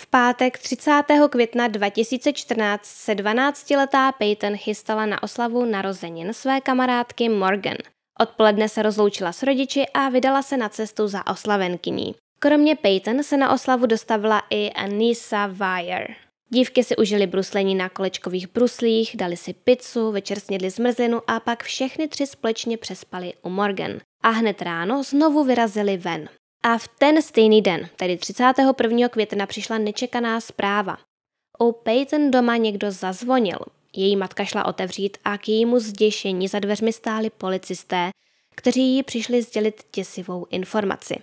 V pátek 30. května 2014 se 12-letá Peyton chystala na oslavu narozenin své kamarádky Morgan. Odpoledne se rozloučila s rodiči a vydala se na cestu za oslavenkyní. Kromě Peyton se na oslavu dostavila i Anissa Weyer. Dívky si užili bruslení na kolečkových bruslích, dali si pizzu, večer snědli zmrzlinu a pak všechny tři společně přespali u Morgan. A hned ráno znovu vyrazili ven. A v ten stejný den, tedy 31. května, přišla nečekaná zpráva. U Peyton doma někdo zazvonil. Její matka šla otevřít a k jejímu zděšení za dveřmi stáli policisté, kteří jí přišli sdělit děsivou informaci.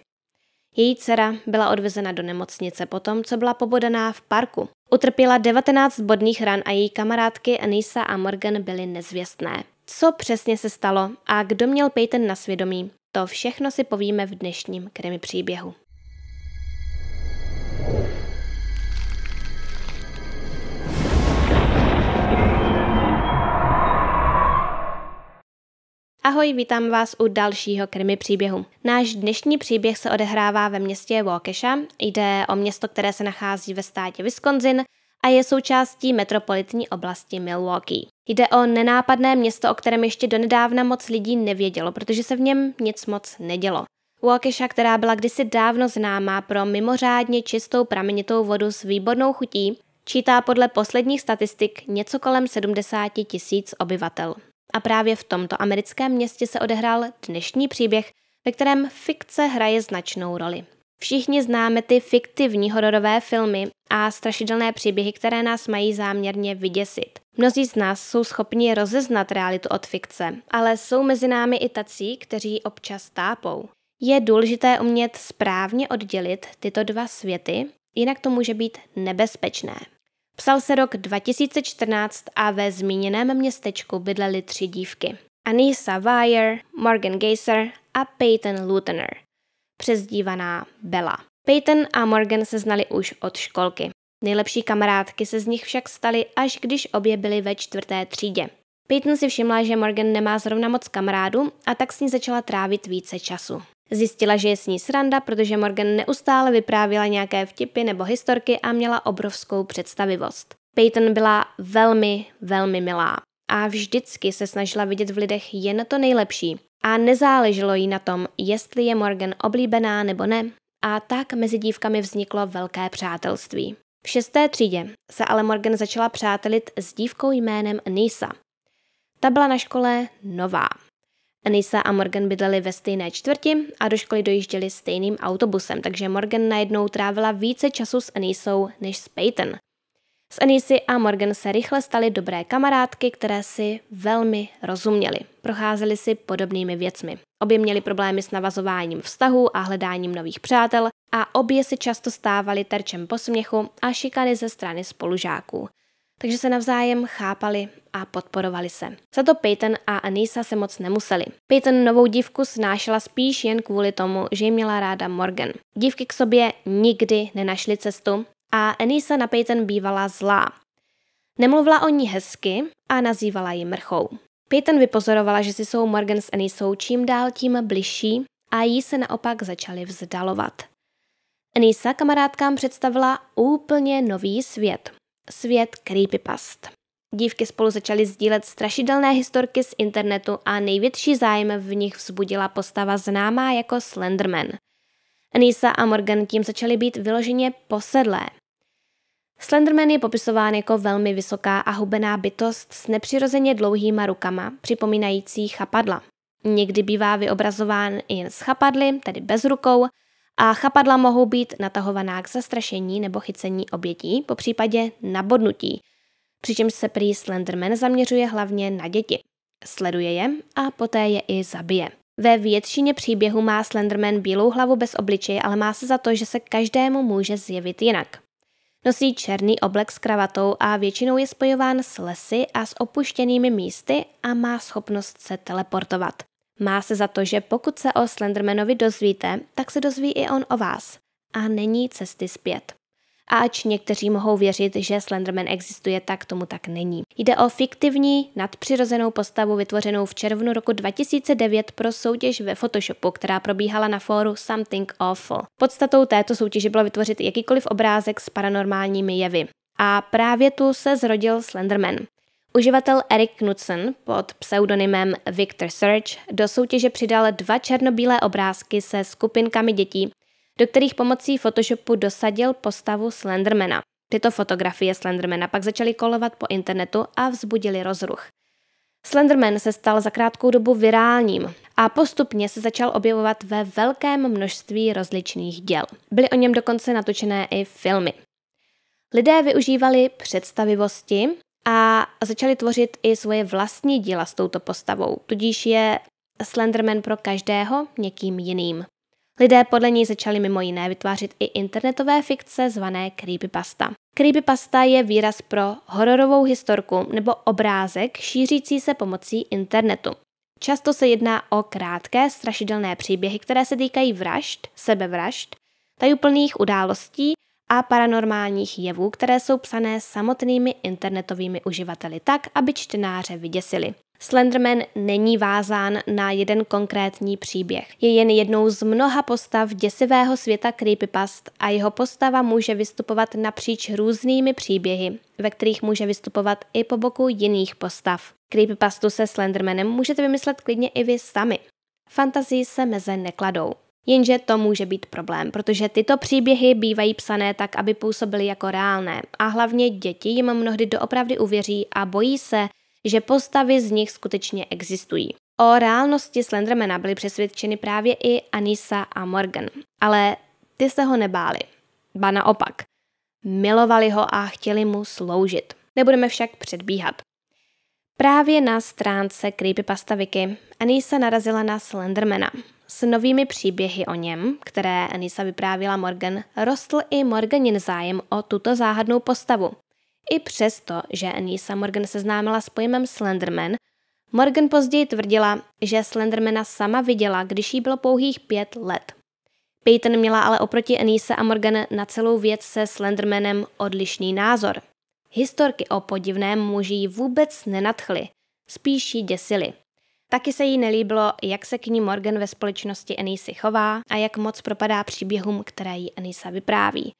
Její dcera byla odvezena do nemocnice potom, co byla pobodaná v parku. Utrpěla 19 bodných ran a její kamarádky Anisa a Morgan byly nezvěstné. Co přesně se stalo a kdo měl Peyton na svědomí, to všechno si povíme v dnešním krimi příběhu. Ahoj, vítám vás u dalšího krimi příběhu. Náš dnešní příběh se odehrává ve městě Waukesha. Jde o město, které se nachází ve státě Wisconsin a je součástí metropolitní oblasti Milwaukee. Jde o nenápadné město, o kterém ještě donedávna moc lidí nevědělo, protože se v něm nic moc nedělo. Waukesha, která byla kdysi dávno známá pro mimořádně čistou pramenitou vodu s výbornou chutí, čítá podle posledních statistik něco kolem 70 tisíc obyvatel. A právě v tomto americkém městě se odehrál dnešní příběh, ve kterém fikce hraje značnou roli. Všichni známe ty fiktivní hororové filmy a strašidelné příběhy, které nás mají záměrně vyděsit. Mnozí z nás jsou schopni rozeznat realitu od fikce, ale jsou mezi námi i tací, kteří občas tápou. Je důležité umět správně oddělit tyto dva světy, jinak to může být nebezpečné. Psal se rok 2014 a ve zmíněném městečku bydlely tři dívky. Anissa Weyer, Morgan Geyser a Peyton Lutener, přezdívaná Bella. Peyton a Morgan se znali už od školky. Nejlepší kamarádky se z nich však staly, až když obě byly ve čtvrté třídě. Peyton si všimla, že Morgan nemá zrovna moc kamarádů a tak s ní začala trávit více času. Zjistila, že je s ní sranda, protože Morgan neustále vyprávěla nějaké vtipy nebo historky a měla obrovskou představivost. Peyton byla velmi, velmi milá a vždycky se snažila vidět v lidech jen to nejlepší a nezáleželo jí na tom, jestli je Morgan oblíbená nebo ne a tak mezi dívkami vzniklo velké přátelství. V šesté třídě se ale Morgan začala přátelit s dívkou jménem Nisa. Ta byla na škole nová Anisa a Morgan bydleli ve stejné čtvrti a do školy dojížděli stejným autobusem, takže Morgan najednou trávila více času s Anisou než s Peyton. S Anisy a Morgan se rychle staly dobré kamarádky, které si velmi rozuměly. Procházely si podobnými věcmi. Obě měly problémy s navazováním vztahů a hledáním nových přátel a obě si často stávaly terčem posměchu a šikany ze strany spolužáků takže se navzájem chápali a podporovali se. Za to Peyton a Anisa se moc nemuseli. Peyton novou dívku snášela spíš jen kvůli tomu, že ji měla ráda Morgan. Dívky k sobě nikdy nenašly cestu a Anisa na Peyton bývala zlá. Nemluvila o ní hezky a nazývala ji mrchou. Peyton vypozorovala, že si jsou Morgan s Anisou čím dál tím bližší a jí se naopak začaly vzdalovat. Anisa kamarádkám představila úplně nový svět, svět creepypast. Dívky spolu začaly sdílet strašidelné historky z internetu a největší zájem v nich vzbudila postava známá jako Slenderman. Anisa a Morgan tím začaly být vyloženě posedlé. Slenderman je popisován jako velmi vysoká a hubená bytost s nepřirozeně dlouhýma rukama, připomínající chapadla. Někdy bývá vyobrazován jen s chapadly, tedy bez rukou, a chapadla mohou být natahovaná k zastrašení nebo chycení obětí, po případě nabodnutí, přičemž se prý Slenderman zaměřuje hlavně na děti. Sleduje je a poté je i zabije. Ve většině příběhu má Slenderman bílou hlavu bez obličeje, ale má se za to, že se každému může zjevit jinak. Nosí černý oblek s kravatou a většinou je spojován s lesy a s opuštěnými místy a má schopnost se teleportovat. Má se za to, že pokud se o Slendermanovi dozvíte, tak se dozví i on o vás. A není cesty zpět. A ač někteří mohou věřit, že Slenderman existuje, tak tomu tak není. Jde o fiktivní, nadpřirozenou postavu vytvořenou v červnu roku 2009 pro soutěž ve Photoshopu, která probíhala na fóru Something Awful. Podstatou této soutěže bylo vytvořit jakýkoliv obrázek s paranormálními jevy. A právě tu se zrodil Slenderman. Uživatel Eric Knudsen pod pseudonymem Victor Search do soutěže přidal dva černobílé obrázky se skupinkami dětí, do kterých pomocí Photoshopu dosadil postavu Slendermana. Tyto fotografie Slendermana pak začaly kolovat po internetu a vzbudili rozruch. Slenderman se stal za krátkou dobu virálním a postupně se začal objevovat ve velkém množství rozličných děl. Byly o něm dokonce natočené i filmy. Lidé využívali představivosti a začali tvořit i svoje vlastní díla s touto postavou, tudíž je Slenderman pro každého někým jiným. Lidé podle něj začali mimo jiné vytvářet i internetové fikce zvané creepypasta. Creepypasta je výraz pro hororovou historku nebo obrázek šířící se pomocí internetu. Často se jedná o krátké strašidelné příběhy, které se týkají vražd, sebevražd, tajuplných událostí a paranormálních jevů, které jsou psané samotnými internetovými uživateli tak, aby čtenáře vyděsili. Slenderman není vázán na jeden konkrétní příběh. Je jen jednou z mnoha postav děsivého světa creepypast a jeho postava může vystupovat napříč různými příběhy, ve kterých může vystupovat i po boku jiných postav. Creepypastu se Slendermanem můžete vymyslet klidně i vy sami. Fantazii se meze nekladou. Jenže to může být problém, protože tyto příběhy bývají psané tak, aby působily jako reálné a hlavně děti jim mnohdy doopravdy uvěří a bojí se, že postavy z nich skutečně existují. O reálnosti Slendermana byly přesvědčeny právě i Anisa a Morgan, ale ty se ho nebáli. Ba naopak. Milovali ho a chtěli mu sloužit. Nebudeme však předbíhat. Právě na stránce Creepypasta Wiki Anisa narazila na Slendermana. S novými příběhy o něm, které Anisa vyprávila Morgan, rostl i Morganin zájem o tuto záhadnou postavu. I přesto, že Anisa Morgan seznámila s pojmem Slenderman, Morgan později tvrdila, že Slendermana sama viděla, když jí bylo pouhých pět let. Peyton měla ale oproti Anise a Morgan na celou věc se Slendermanem odlišný názor. Historky o podivném muži ji vůbec nenadchly, spíš ji děsily. Taky se jí nelíbilo, jak se k ní Morgan ve společnosti Anisy chová a jak moc propadá příběhům, které jí Anisa vypráví.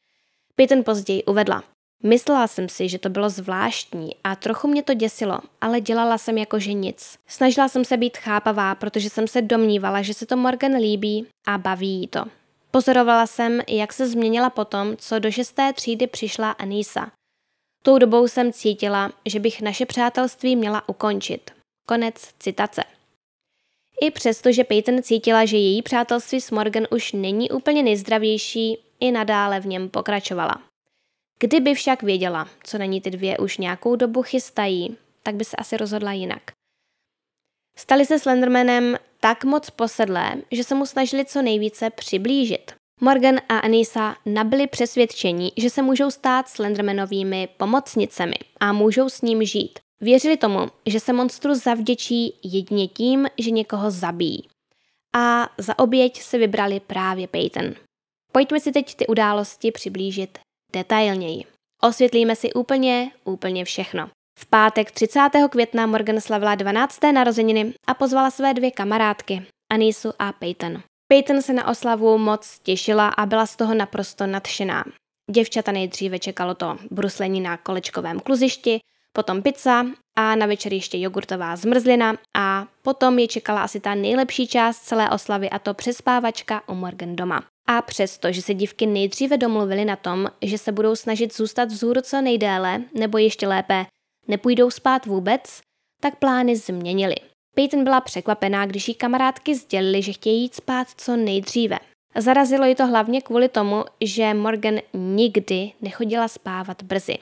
Peyton později uvedla. Myslela jsem si, že to bylo zvláštní a trochu mě to děsilo, ale dělala jsem jako že nic. Snažila jsem se být chápavá, protože jsem se domnívala, že se to Morgan líbí a baví jí to. Pozorovala jsem, jak se změnila potom, co do šesté třídy přišla Anisa. Tou dobou jsem cítila, že bych naše přátelství měla ukončit. Konec citace. I přesto, že Peyton cítila, že její přátelství s Morgan už není úplně nejzdravější, i nadále v něm pokračovala. Kdyby však věděla, co na ní ty dvě už nějakou dobu chystají, tak by se asi rozhodla jinak. Stali se Slendermanem tak moc posedlé, že se mu snažili co nejvíce přiblížit. Morgan a Anisa nabili přesvědčení, že se můžou stát Slendermanovými pomocnicemi a můžou s ním žít. Věřili tomu, že se monstru zavděčí jedině tím, že někoho zabijí. A za oběť se vybrali právě Peyton. Pojďme si teď ty události přiblížit detailněji. Osvětlíme si úplně, úplně všechno. V pátek 30. května Morgan slavila 12. narozeniny a pozvala své dvě kamarádky, Anisu a Peyton. Peyton se na oslavu moc těšila a byla z toho naprosto nadšená. Děvčata nejdříve čekalo to bruslení na kolečkovém kluzišti, potom pizza a na večer ještě jogurtová zmrzlina a potom je čekala asi ta nejlepší část celé oslavy a to přespávačka u Morgan doma. A přesto, že se dívky nejdříve domluvily na tom, že se budou snažit zůstat vzhůru co nejdéle, nebo ještě lépe, nepůjdou spát vůbec, tak plány změnily. Peyton byla překvapená, když jí kamarádky sdělili, že chtějí jít spát co nejdříve. Zarazilo ji to hlavně kvůli tomu, že Morgan nikdy nechodila spávat brzy.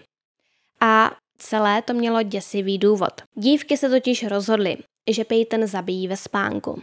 A celé to mělo děsivý důvod. Dívky se totiž rozhodly, že Peyton zabijí ve spánku.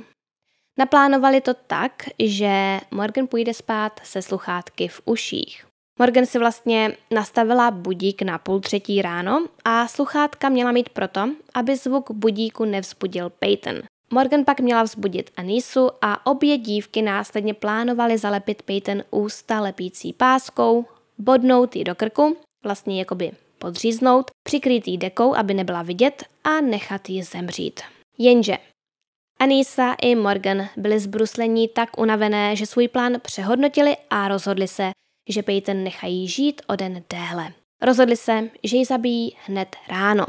Naplánovali to tak, že Morgan půjde spát se sluchátky v uších. Morgan si vlastně nastavila budík na půl třetí ráno a sluchátka měla mít proto, aby zvuk budíku nevzbudil Peyton. Morgan pak měla vzbudit Anisu a obě dívky následně plánovaly zalepit Peyton ústa lepící páskou, bodnout ji do krku, vlastně jakoby podříznout, přikrýt jí dekou, aby nebyla vidět a nechat ji zemřít. Jenže Anisa i Morgan byli zbruslení tak unavené, že svůj plán přehodnotili a rozhodli se, že Peyton nechají žít o den déle. Rozhodli se, že ji zabijí hned ráno.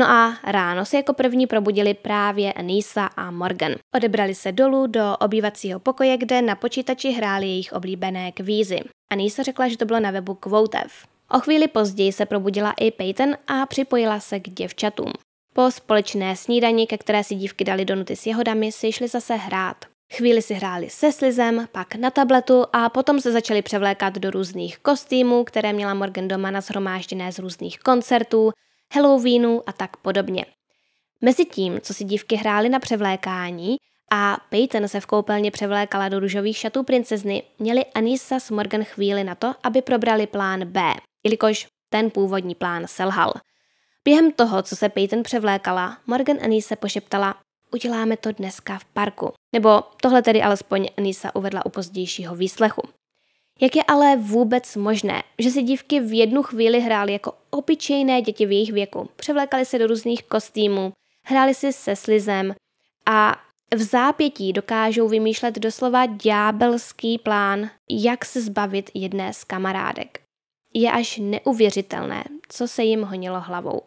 No a ráno se jako první probudili právě Anisa a Morgan. Odebrali se dolů do obývacího pokoje, kde na počítači hráli jejich oblíbené kvízy. Anisa řekla, že to bylo na webu Quotev. O chvíli později se probudila i Peyton a připojila se k děvčatům. Po společné snídani, ke které si dívky dali donuty s jahodami, si šli zase hrát. Chvíli si hráli se slizem, pak na tabletu a potom se začali převlékat do různých kostýmů, které měla Morgan doma nashromážděné z různých koncertů, Halloweenu a tak podobně. Mezitím, co si dívky hrály na převlékání a Peyton se v koupelně převlékala do růžových šatů princezny, měli Anisa s Morgan chvíli na to, aby probrali plán B, jelikož ten původní plán selhal. Během toho, co se Peyton převlékala, Morgan Anise pošeptala, uděláme to dneska v parku. Nebo tohle tedy alespoň Anisa uvedla u pozdějšího výslechu. Jak je ale vůbec možné, že si dívky v jednu chvíli hrály jako obyčejné děti v jejich věku? Převlékali se do různých kostýmů, hráli si se slizem a v zápětí dokážou vymýšlet doslova ďábelský plán, jak se zbavit jedné z kamarádek. Je až neuvěřitelné, co se jim honilo hlavou.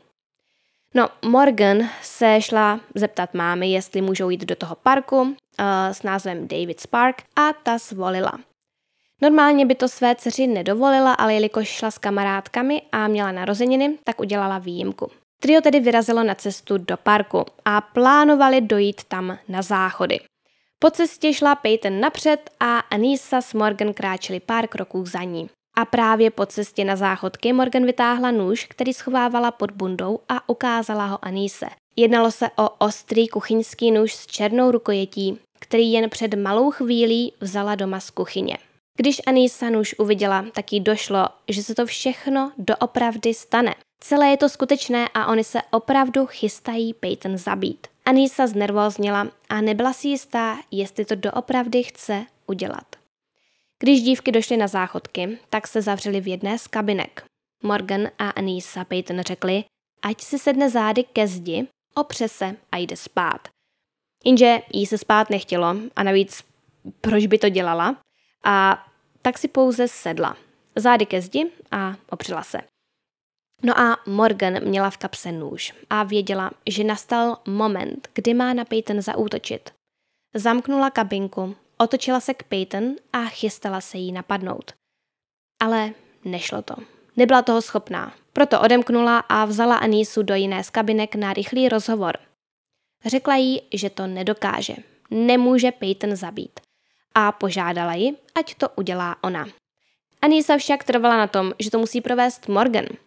No, Morgan se šla zeptat mámy, jestli můžou jít do toho parku uh, s názvem David's Park a ta zvolila. Normálně by to své dceři nedovolila, ale jelikož šla s kamarádkami a měla narozeniny, tak udělala výjimku. Trio tedy vyrazilo na cestu do parku a plánovali dojít tam na záchody. Po cestě šla Peyton napřed a Anisa s Morgan kráčeli pár kroků za ní. A právě po cestě na záchodky Morgan vytáhla nůž, který schovávala pod bundou a ukázala ho Anise. Jednalo se o ostrý kuchyňský nůž s černou rukojetí, který jen před malou chvílí vzala doma z kuchyně. Když Anisa nůž uviděla, tak jí došlo, že se to všechno doopravdy stane. Celé je to skutečné a oni se opravdu chystají Peyton zabít. Anisa znervózněla a nebyla si jistá, jestli to doopravdy chce udělat. Když dívky došly na záchodky, tak se zavřeli v jedné z kabinek. Morgan a Anisa Peyton řekli, ať si sedne zády ke zdi, opře se a jde spát. Jenže jí se spát nechtělo a navíc proč by to dělala? A tak si pouze sedla. Zády ke zdi a opřela se. No a Morgan měla v kapse nůž a věděla, že nastal moment, kdy má na Peyton zaútočit. Zamknula kabinku, otočila se k Peyton a chystala se jí napadnout. Ale nešlo to. Nebyla toho schopná, proto odemknula a vzala Anísu do jiné z kabinek na rychlý rozhovor. Řekla jí, že to nedokáže. Nemůže Peyton zabít. A požádala ji, ať to udělá ona. Anisa však trvala na tom, že to musí provést Morgan –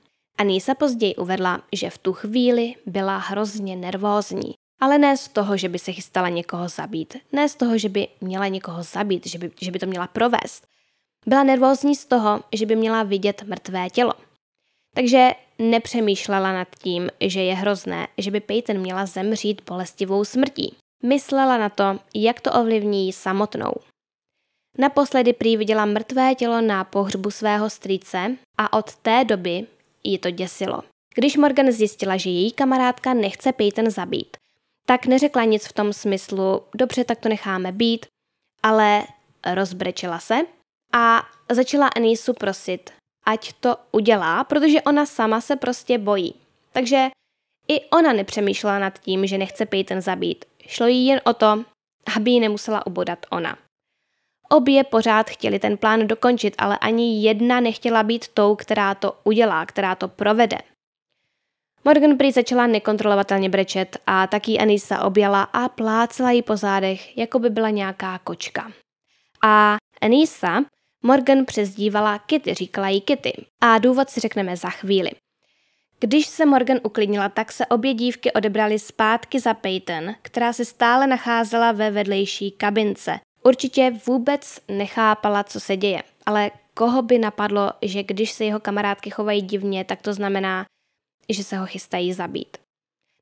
Anisa později uvedla, že v tu chvíli byla hrozně nervózní. Ale ne z toho, že by se chystala někoho zabít. Ne z toho, že by měla někoho zabít, že by, že by to měla provést. Byla nervózní z toho, že by měla vidět mrtvé tělo. Takže nepřemýšlela nad tím, že je hrozné, že by Peyton měla zemřít bolestivou smrtí. Myslela na to, jak to ovlivní samotnou. Naposledy prý viděla mrtvé tělo na pohřbu svého strýce a od té doby ji to děsilo. Když Morgan zjistila, že její kamarádka nechce Peyton zabít, tak neřekla nic v tom smyslu, dobře, tak to necháme být, ale rozbrečela se a začala Anisu prosit, ať to udělá, protože ona sama se prostě bojí. Takže i ona nepřemýšlela nad tím, že nechce Peyton zabít. Šlo jí jen o to, aby ji nemusela ubodat ona. Obě pořád chtěli ten plán dokončit, ale ani jedna nechtěla být tou, která to udělá, která to provede. Morgan prý začala nekontrolovatelně brečet a taky Anisa objala a plácela jí po zádech, jako by byla nějaká kočka. A Anisa Morgan přezdívala Kitty, říkala jí Kitty. A důvod si řekneme za chvíli. Když se Morgan uklidnila, tak se obě dívky odebrali zpátky za Peyton, která se stále nacházela ve vedlejší kabince. Určitě vůbec nechápala, co se děje, ale koho by napadlo, že když se jeho kamarádky chovají divně, tak to znamená, že se ho chystají zabít.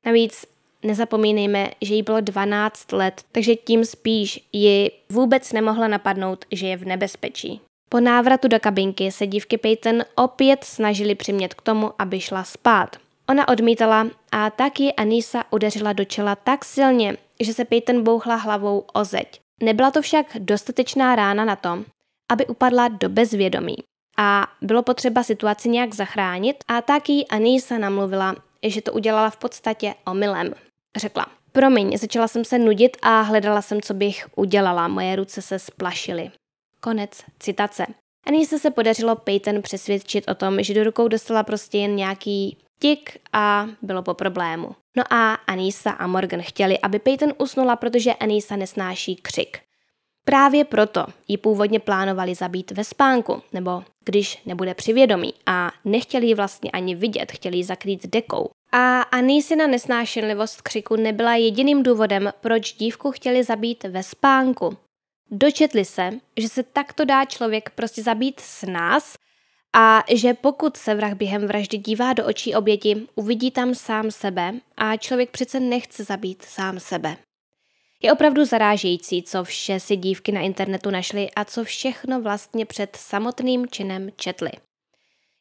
Navíc nezapomínejme, že jí bylo 12 let, takže tím spíš ji vůbec nemohla napadnout, že je v nebezpečí. Po návratu do kabinky se dívky Peyton opět snažili přimět k tomu, aby šla spát. Ona odmítala a tak ji Anisa udeřila do čela tak silně, že se Peyton bouchla hlavou o zeď. Nebyla to však dostatečná rána na to, aby upadla do bezvědomí. A bylo potřeba situaci nějak zachránit a tak jí Anisa namluvila, že to udělala v podstatě omylem. Řekla, promiň, začala jsem se nudit a hledala jsem, co bych udělala, moje ruce se splašily. Konec citace. Anise se podařilo Peyton přesvědčit o tom, že do rukou dostala prostě jen nějaký tik a bylo po problému. No a Anisa a Morgan chtěli, aby Peyton usnula, protože Anisa nesnáší křik. Právě proto ji původně plánovali zabít ve spánku, nebo když nebude přivědomí a nechtěli ji vlastně ani vidět, chtěli ji zakrýt dekou. A Anisina nesnášenlivost křiku nebyla jediným důvodem, proč dívku chtěli zabít ve spánku. Dočetli se, že se takto dá člověk prostě zabít s nás a že pokud se vrah během vraždy dívá do očí oběti, uvidí tam sám sebe a člověk přece nechce zabít sám sebe. Je opravdu zarážející, co vše si dívky na internetu našly a co všechno vlastně před samotným činem četly.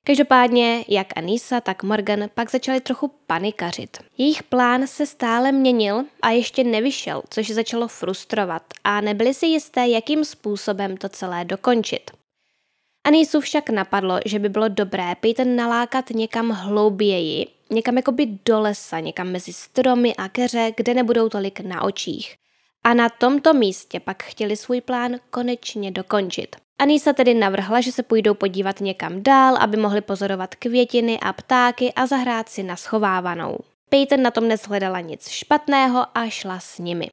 Každopádně, jak Anisa, tak Morgan pak začali trochu panikařit. Jejich plán se stále měnil a ještě nevyšel, což začalo frustrovat a nebyli si jisté, jakým způsobem to celé dokončit. Anisu však napadlo, že by bylo dobré Peyton nalákat někam hlouběji, někam jakoby do lesa, někam mezi stromy a keře, kde nebudou tolik na očích. A na tomto místě pak chtěli svůj plán konečně dokončit. Anisa tedy navrhla, že se půjdou podívat někam dál, aby mohli pozorovat květiny a ptáky a zahrát si na schovávanou. Peyton na tom neshledala nic špatného a šla s nimi.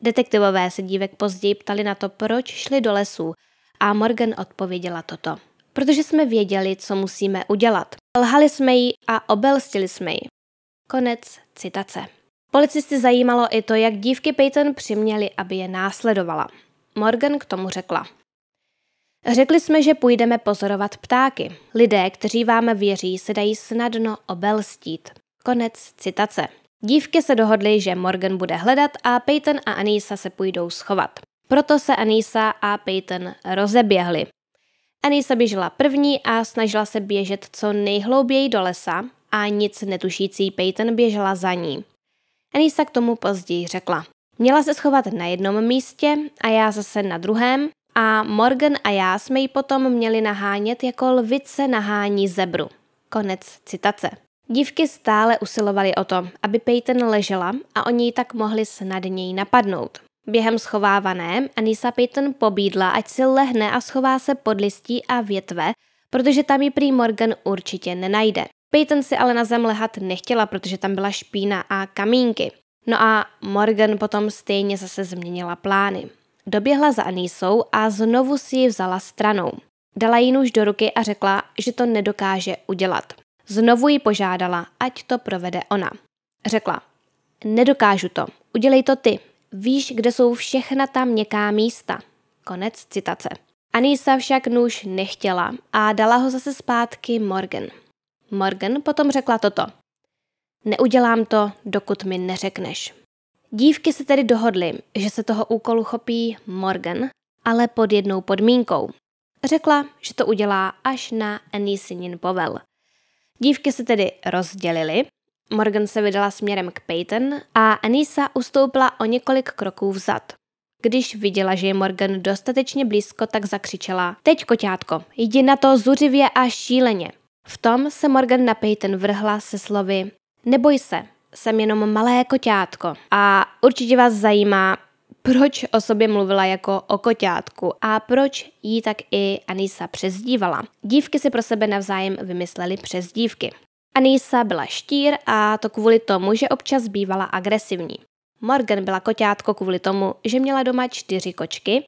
Detektivové se dívek později ptali na to, proč šli do lesů a Morgan odpověděla toto. Protože jsme věděli, co musíme udělat. Lhali jsme jí a obelstili jsme ji. Konec citace. Policisty zajímalo i to, jak dívky Peyton přiměli, aby je následovala. Morgan k tomu řekla. Řekli jsme, že půjdeme pozorovat ptáky. Lidé, kteří vám věří, se dají snadno obelstít. Konec citace. Dívky se dohodly, že Morgan bude hledat a Peyton a Anisa se půjdou schovat. Proto se Anisa a Peyton rozeběhli. Anisa běžela první a snažila se běžet co nejhlouběji do lesa a nic netušící Peyton běžela za ní. Anisa k tomu později řekla. Měla se schovat na jednom místě a já zase na druhém a Morgan a já jsme ji potom měli nahánět jako lvice nahání zebru. Konec citace. Dívky stále usilovaly o to, aby Peyton ležela a oni ji tak mohli snadněji napadnout. Během schovávané Anisa Peyton pobídla, ať si lehne a schová se pod listí a větve, protože tam ji prý Morgan určitě nenajde. Peyton si ale na zem lehat nechtěla, protože tam byla špína a kamínky. No a Morgan potom stejně zase změnila plány. Doběhla za Anísou a znovu si ji vzala stranou. Dala jí nůž do ruky a řekla, že to nedokáže udělat. Znovu ji požádala, ať to provede ona. Řekla, nedokážu to, udělej to ty. Víš, kde jsou všechna ta měkká místa. Konec citace. Anisa však nůž nechtěla a dala ho zase zpátky Morgan. Morgan potom řekla toto. Neudělám to, dokud mi neřekneš. Dívky se tedy dohodly, že se toho úkolu chopí Morgan, ale pod jednou podmínkou. Řekla, že to udělá až na Anisinin povel. Dívky se tedy rozdělily, Morgan se vydala směrem k Peyton a Anisa ustoupila o několik kroků vzad. Když viděla, že je Morgan dostatečně blízko, tak zakřičela Teď, koťátko, jdi na to zuřivě a šíleně. V tom se Morgan na Peyton vrhla se slovy Neboj se, jsem jenom malé koťátko. A určitě vás zajímá, proč o sobě mluvila jako o koťátku a proč jí tak i Anisa přezdívala. Dívky si pro sebe navzájem vymysleli přezdívky. Anisa byla štír a to kvůli tomu, že občas bývala agresivní. Morgan byla koťátko kvůli tomu, že měla doma čtyři kočky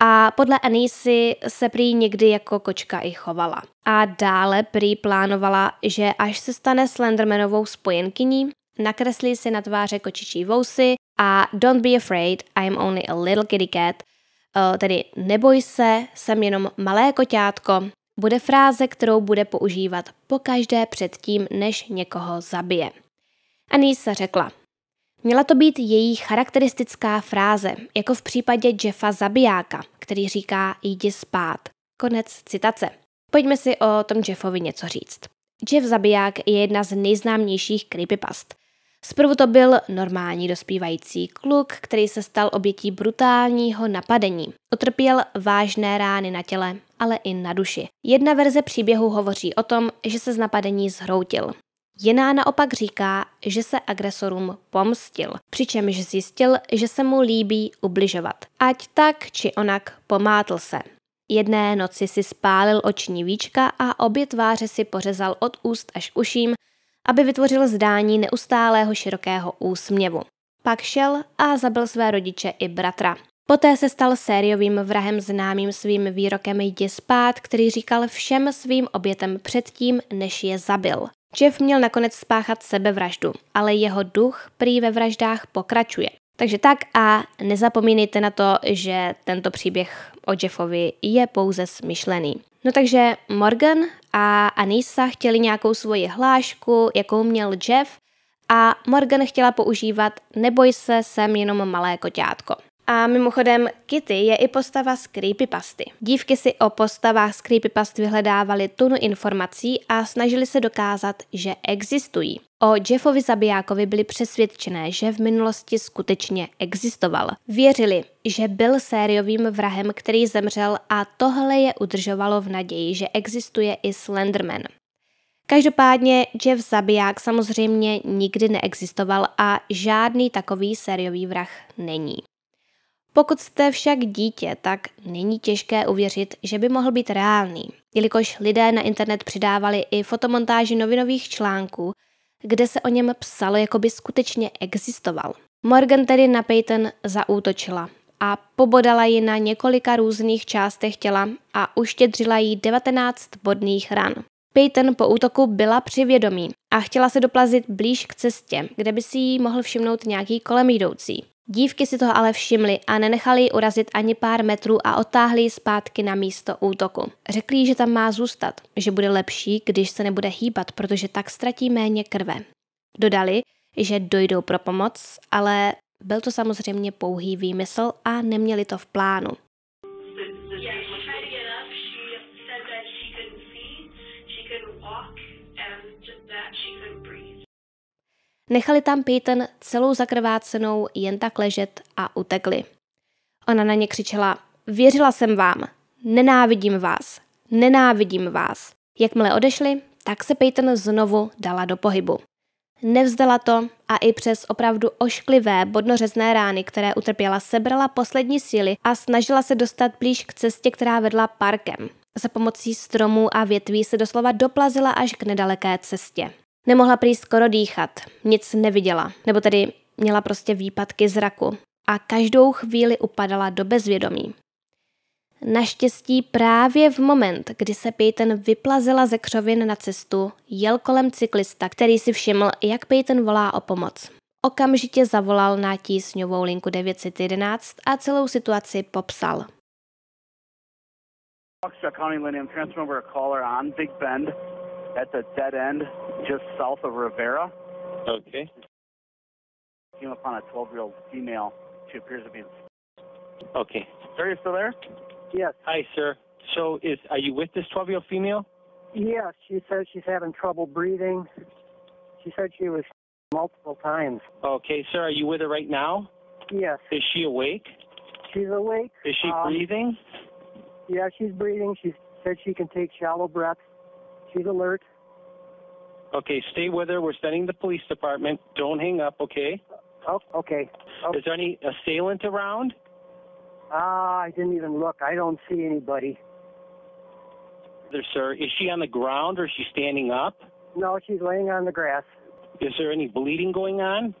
a podle Anisy se prý někdy jako kočka i chovala. A dále prý plánovala, že až se stane Slendermanovou spojenkyní, nakreslí si na tváře kočičí vousy a don't be afraid, I'm only a little kitty cat, uh, tedy neboj se, jsem jenom malé koťátko, bude fráze, kterou bude používat pokaždé předtím, než někoho zabije. Anisa řekla, Měla to být její charakteristická fráze, jako v případě Jeffa zabijáka, který říká jdi spát. Konec citace. Pojďme si o tom Jeffovi něco říct. Jeff Zabiják je jedna z nejznámějších creepypast. Zprvu to byl normální dospívající kluk, který se stal obětí brutálního napadení. Utrpěl vážné rány na těle, ale i na duši. Jedna verze příběhu hovoří o tom, že se z napadení zhroutil. Jiná naopak říká, že se agresorům pomstil, přičemž zjistil, že se mu líbí ubližovat. Ať tak či onak pomátl se. Jedné noci si spálil oční víčka a obě tváře si pořezal od úst až k uším, aby vytvořil zdání neustálého širokého úsměvu. Pak šel a zabil své rodiče i bratra. Poté se stal sériovým vrahem známým svým výrokem jdi spát, který říkal všem svým obětem předtím, než je zabil. Jeff měl nakonec spáchat sebevraždu, ale jeho duch prý ve vraždách pokračuje. Takže tak a nezapomínejte na to, že tento příběh o Jeffovi je pouze smyšlený. No takže Morgan a Anisa chtěli nějakou svoji hlášku, jakou měl Jeff, a Morgan chtěla používat neboj se, jsem jenom malé koťátko. A mimochodem, Kitty je i postava z creepypasty. Dívky si o postavách z creepypast vyhledávaly tunu informací a snažili se dokázat, že existují. O Jeffovi zabijákovi byli přesvědčené, že v minulosti skutečně existoval. Věřili, že byl sériovým vrahem, který zemřel a tohle je udržovalo v naději, že existuje i Slenderman. Každopádně Jeff Zabiják samozřejmě nikdy neexistoval a žádný takový sériový vrah není. Pokud jste však dítě, tak není těžké uvěřit, že by mohl být reálný, jelikož lidé na internet přidávali i fotomontáži novinových článků, kde se o něm psalo, jako by skutečně existoval. Morgan tedy na Peyton zaútočila a pobodala ji na několika různých částech těla a uštědřila jí 19 bodných ran. Peyton po útoku byla při vědomí a chtěla se doplazit blíž k cestě, kde by si ji mohl všimnout nějaký kolem jdoucí. Dívky si toho ale všimly a nenechali ji urazit ani pár metrů a otáhli ji zpátky na místo útoku. Řekli jí, že tam má zůstat, že bude lepší, když se nebude hýbat, protože tak ztratí méně krve. Dodali, že dojdou pro pomoc, ale byl to samozřejmě pouhý výmysl a neměli to v plánu. Nechali tam Peyton celou zakrvácenou jen tak ležet a utekli. Ona na ně křičela, věřila jsem vám, nenávidím vás, nenávidím vás. Jakmile odešli, tak se Peyton znovu dala do pohybu. Nevzdala to a i přes opravdu ošklivé bodnořezné rány, které utrpěla, sebrala poslední síly a snažila se dostat blíž k cestě, která vedla parkem. Za pomocí stromů a větví se doslova doplazila až k nedaleké cestě. Nemohla prý skoro dýchat, nic neviděla, nebo tedy měla prostě výpadky zraku a každou chvíli upadala do bezvědomí. Naštěstí právě v moment, kdy se Peyton vyplazila ze křovin na cestu, jel kolem cyklista, který si všiml, jak Peyton volá o pomoc. Okamžitě zavolal na tísňovou linku 911 a celou situaci popsal. County Linium, transfer over a caller on Big Bend at the dead end just south of Rivera. Okay. Came upon a 12 year old female. She appears to be. Okay. Sir, you still there? Yes. Hi, sir. So, is are you with this 12 year old female? Yes. She says she's having trouble breathing. She said she was multiple times. Okay, sir. Are you with her right now? Yes. Is she awake? She's awake. Is she um, breathing? Yeah, she's breathing. She said she can take shallow breaths. She's alert. Okay, stay with her. We're sending the police department. Don't hang up, okay? Oh, okay. Oh. Is there any assailant around? Ah, uh, I didn't even look. I don't see anybody. There, sir. Is she on the ground or is she standing up? No, she's laying on the grass. Is there any bleeding going on?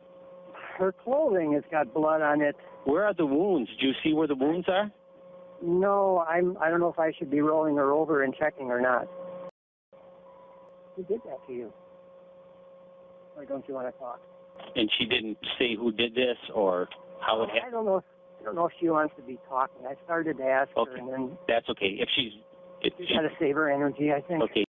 Her clothing has got blood on it. Where are the wounds? Do you see where the wounds are? No, I'm. I don't know if I should be rolling her over and checking or not. Who did that to you? Or don't you want to talk? And she didn't say who did this or how it happened? I don't know. I don't know if she wants to be talking. I started to ask okay. her, and then that's okay. If she's, if she's she, got to save her energy, I think. Okay.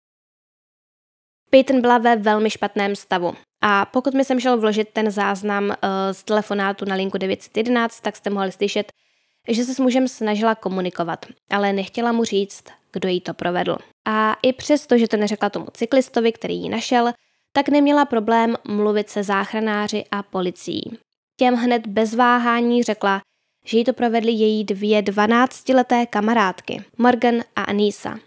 Peyton byla ve velmi špatném stavu. A pokud mi jsem šel vložit ten záznam uh, z telefonátu na linku 911, tak jste mohli slyšet, že se s mužem snažila komunikovat, ale nechtěla mu říct, kdo jí to provedl. A i přesto, že to neřekla tomu cyklistovi, který ji našel, tak neměla problém mluvit se záchranáři a policií. Těm hned bez váhání řekla, že jí to provedly její dvě dvanáctileté kamarádky, Morgan a Anisa.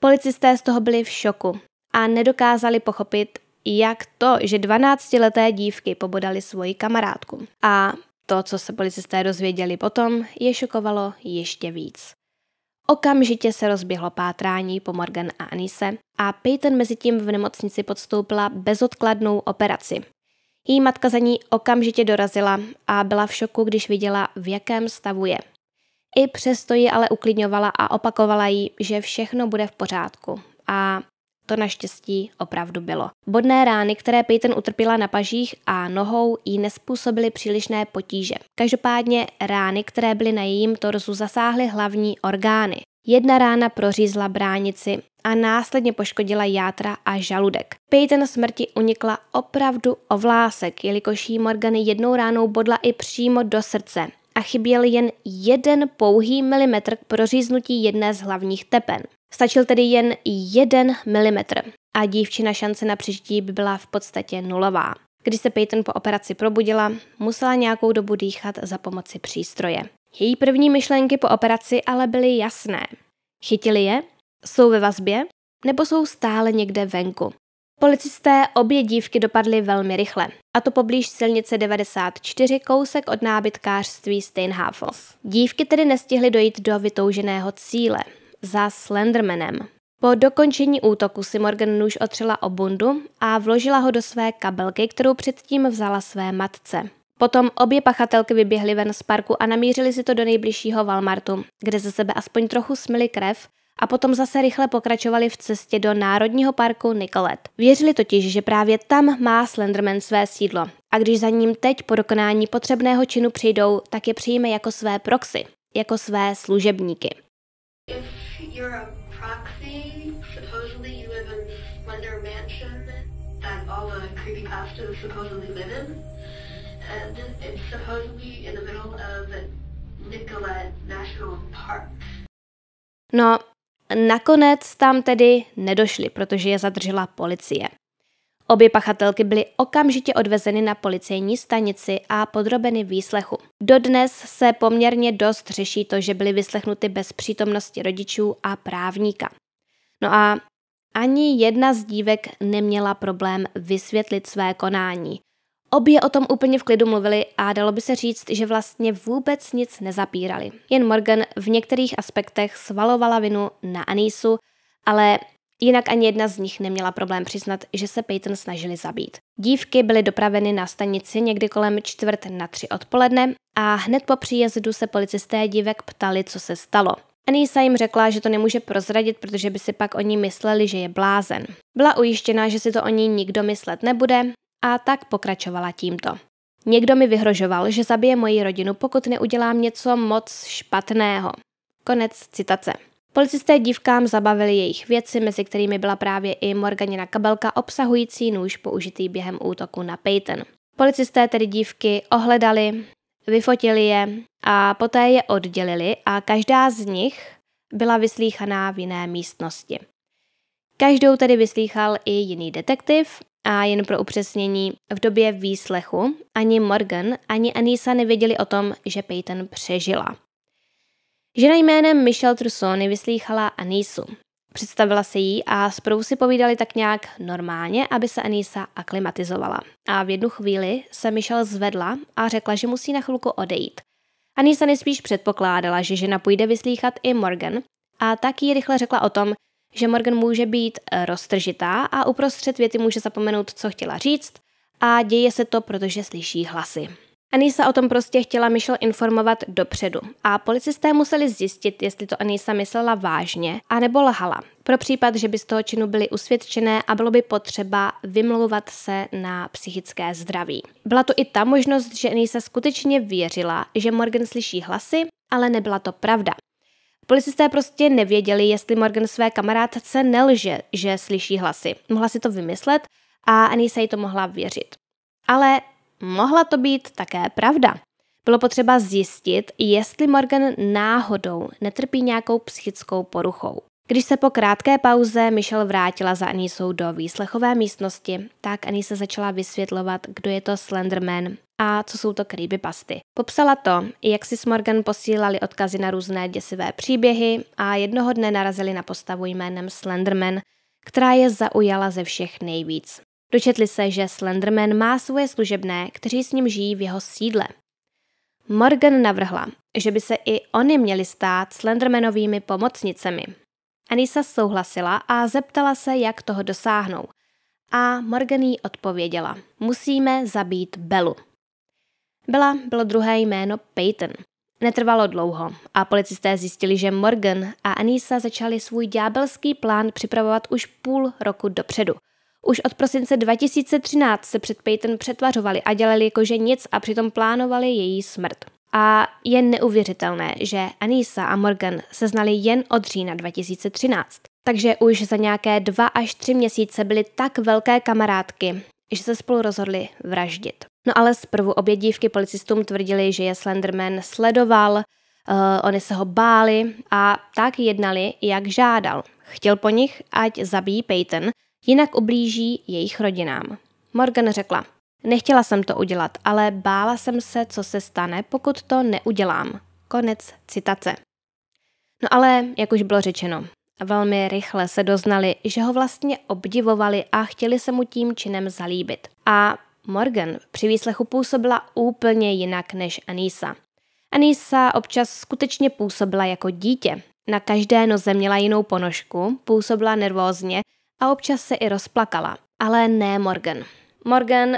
Policisté z toho byli v šoku a nedokázali pochopit, jak to, že 12-leté dívky pobodali svoji kamarádku. A to, co se policisté dozvěděli potom, je šokovalo ještě víc. Okamžitě se rozběhlo pátrání po Morgan a Anise a Peyton mezi tím v nemocnici podstoupila bezodkladnou operaci. Její matka za ní okamžitě dorazila a byla v šoku, když viděla, v jakém stavu je. I přesto ji ale uklidňovala a opakovala jí, že všechno bude v pořádku. A to naštěstí opravdu bylo. Bodné rány, které Peyton utrpěla na pažích a nohou, jí nespůsobily přílišné potíže. Každopádně rány, které byly na jejím torzu, zasáhly hlavní orgány. Jedna rána prořízla bránici a následně poškodila játra a žaludek. Peyton smrti unikla opravdu o vlásek, jelikož jí Morgany jednou ránou bodla i přímo do srdce a chyběl jen jeden pouhý milimetr k proříznutí jedné z hlavních tepen. Stačil tedy jen jeden milimetr a dívčina šance na přežití by byla v podstatě nulová. Když se Peyton po operaci probudila, musela nějakou dobu dýchat za pomoci přístroje. Její první myšlenky po operaci ale byly jasné. Chytili je? Jsou ve vazbě? Nebo jsou stále někde venku? Policisté obě dívky dopadly velmi rychle, a to poblíž silnice 94 kousek od nábytkářství Steinhafel. Dívky tedy nestihly dojít do vytouženého cíle, za Slendermanem. Po dokončení útoku si Morgan nůž otřela o bundu a vložila ho do své kabelky, kterou předtím vzala své matce. Potom obě pachatelky vyběhly ven z parku a namířili si to do nejbližšího Walmartu, kde ze sebe aspoň trochu smili krev a potom zase rychle pokračovali v cestě do Národního parku Nicolet. Věřili totiž, že právě tam má Slenderman své sídlo a když za ním teď po dokonání potřebného činu přijdou, tak je přijme jako své proxy, jako své služebníky. You're a proxy, supposedly you live in Slender Mansion that all the creepypastas supposedly live in, and it's supposedly in the middle of Nicolette National Park. No, nakonec tam tedy nedošli, protože je zadržela policie. Obě pachatelky byly okamžitě odvezeny na policejní stanici a podrobeny výslechu. Dodnes se poměrně dost řeší to, že byly vyslechnuty bez přítomnosti rodičů a právníka. No a ani jedna z dívek neměla problém vysvětlit své konání. Obě o tom úplně v klidu mluvili a dalo by se říct, že vlastně vůbec nic nezapírali. Jen Morgan v některých aspektech svalovala vinu na Anisu, ale Jinak ani jedna z nich neměla problém přiznat, že se Peyton snažili zabít. Dívky byly dopraveny na stanici někdy kolem čtvrt na tři odpoledne a hned po příjezdu se policisté dívek ptali, co se stalo. Anisa jim řekla, že to nemůže prozradit, protože by si pak oni mysleli, že je blázen. Byla ujištěna, že si to o ní nikdo myslet nebude a tak pokračovala tímto. Někdo mi vyhrožoval, že zabije moji rodinu, pokud neudělám něco moc špatného. Konec citace. Policisté dívkám zabavili jejich věci, mezi kterými byla právě i Morganina kabelka obsahující nůž použitý během útoku na Peyton. Policisté tedy dívky ohledali, vyfotili je a poté je oddělili a každá z nich byla vyslíchaná v jiné místnosti. Každou tedy vyslýchal i jiný detektiv a jen pro upřesnění, v době výslechu ani Morgan, ani Anisa nevěděli o tom, že Peyton přežila. Žena jménem Michelle Trusony vyslýchala Anisu. Představila se jí a spolu si povídali tak nějak normálně, aby se Anisa aklimatizovala. A v jednu chvíli se Michelle zvedla a řekla, že musí na chvilku odejít. Anisa nejspíš předpokládala, že žena půjde vyslýchat i Morgan a tak jí rychle řekla o tom, že Morgan může být roztržitá a uprostřed věty může zapomenout, co chtěla říct a děje se to, protože slyší hlasy. Anisa o tom prostě chtěla Michelle informovat dopředu a policisté museli zjistit, jestli to Anisa myslela vážně a nebo lhala. Pro případ, že by z toho činu byly usvědčené a bylo by potřeba vymlouvat se na psychické zdraví. Byla to i ta možnost, že Anisa skutečně věřila, že Morgan slyší hlasy, ale nebyla to pravda. Policisté prostě nevěděli, jestli Morgan své kamarádce nelže, že slyší hlasy. Mohla si to vymyslet a Anisa jí to mohla věřit. Ale Mohla to být také pravda. Bylo potřeba zjistit, jestli Morgan náhodou netrpí nějakou psychickou poruchou. Když se po krátké pauze Michelle vrátila za Anisou do výslechové místnosti, tak Anisa začala vysvětlovat, kdo je to Slenderman a co jsou to creepypasty. Popsala to, jak si s Morgan posílali odkazy na různé děsivé příběhy a jednoho dne narazili na postavu jménem Slenderman, která je zaujala ze všech nejvíc. Dočetli se, že Slenderman má svoje služebné, kteří s ním žijí v jeho sídle. Morgan navrhla, že by se i oni měli stát Slendermanovými pomocnicemi. Anisa souhlasila a zeptala se, jak toho dosáhnou. A Morgan jí odpověděla, musíme zabít Belu. Bella bylo druhé jméno Peyton. Netrvalo dlouho a policisté zjistili, že Morgan a Anisa začali svůj ďábelský plán připravovat už půl roku dopředu. Už od prosince 2013 se před Peyton přetvařovali a dělali jakože nic a přitom plánovali její smrt. A je neuvěřitelné, že Anisa a Morgan se znali jen od října 2013. Takže už za nějaké dva až tři měsíce byly tak velké kamarádky, že se spolu rozhodli vraždit. No ale zprvu obě dívky policistům tvrdili, že je Slenderman sledoval, uh, oni se ho báli a tak jednali, jak žádal. Chtěl po nich, ať zabíjí Peyton, jinak ublíží jejich rodinám. Morgan řekla, nechtěla jsem to udělat, ale bála jsem se, co se stane, pokud to neudělám. Konec citace. No ale, jak už bylo řečeno, velmi rychle se doznali, že ho vlastně obdivovali a chtěli se mu tím činem zalíbit. A Morgan při výslechu působila úplně jinak než Anisa. Anisa občas skutečně působila jako dítě. Na každé noze měla jinou ponožku, působila nervózně a občas se i rozplakala. Ale ne Morgan. Morgan,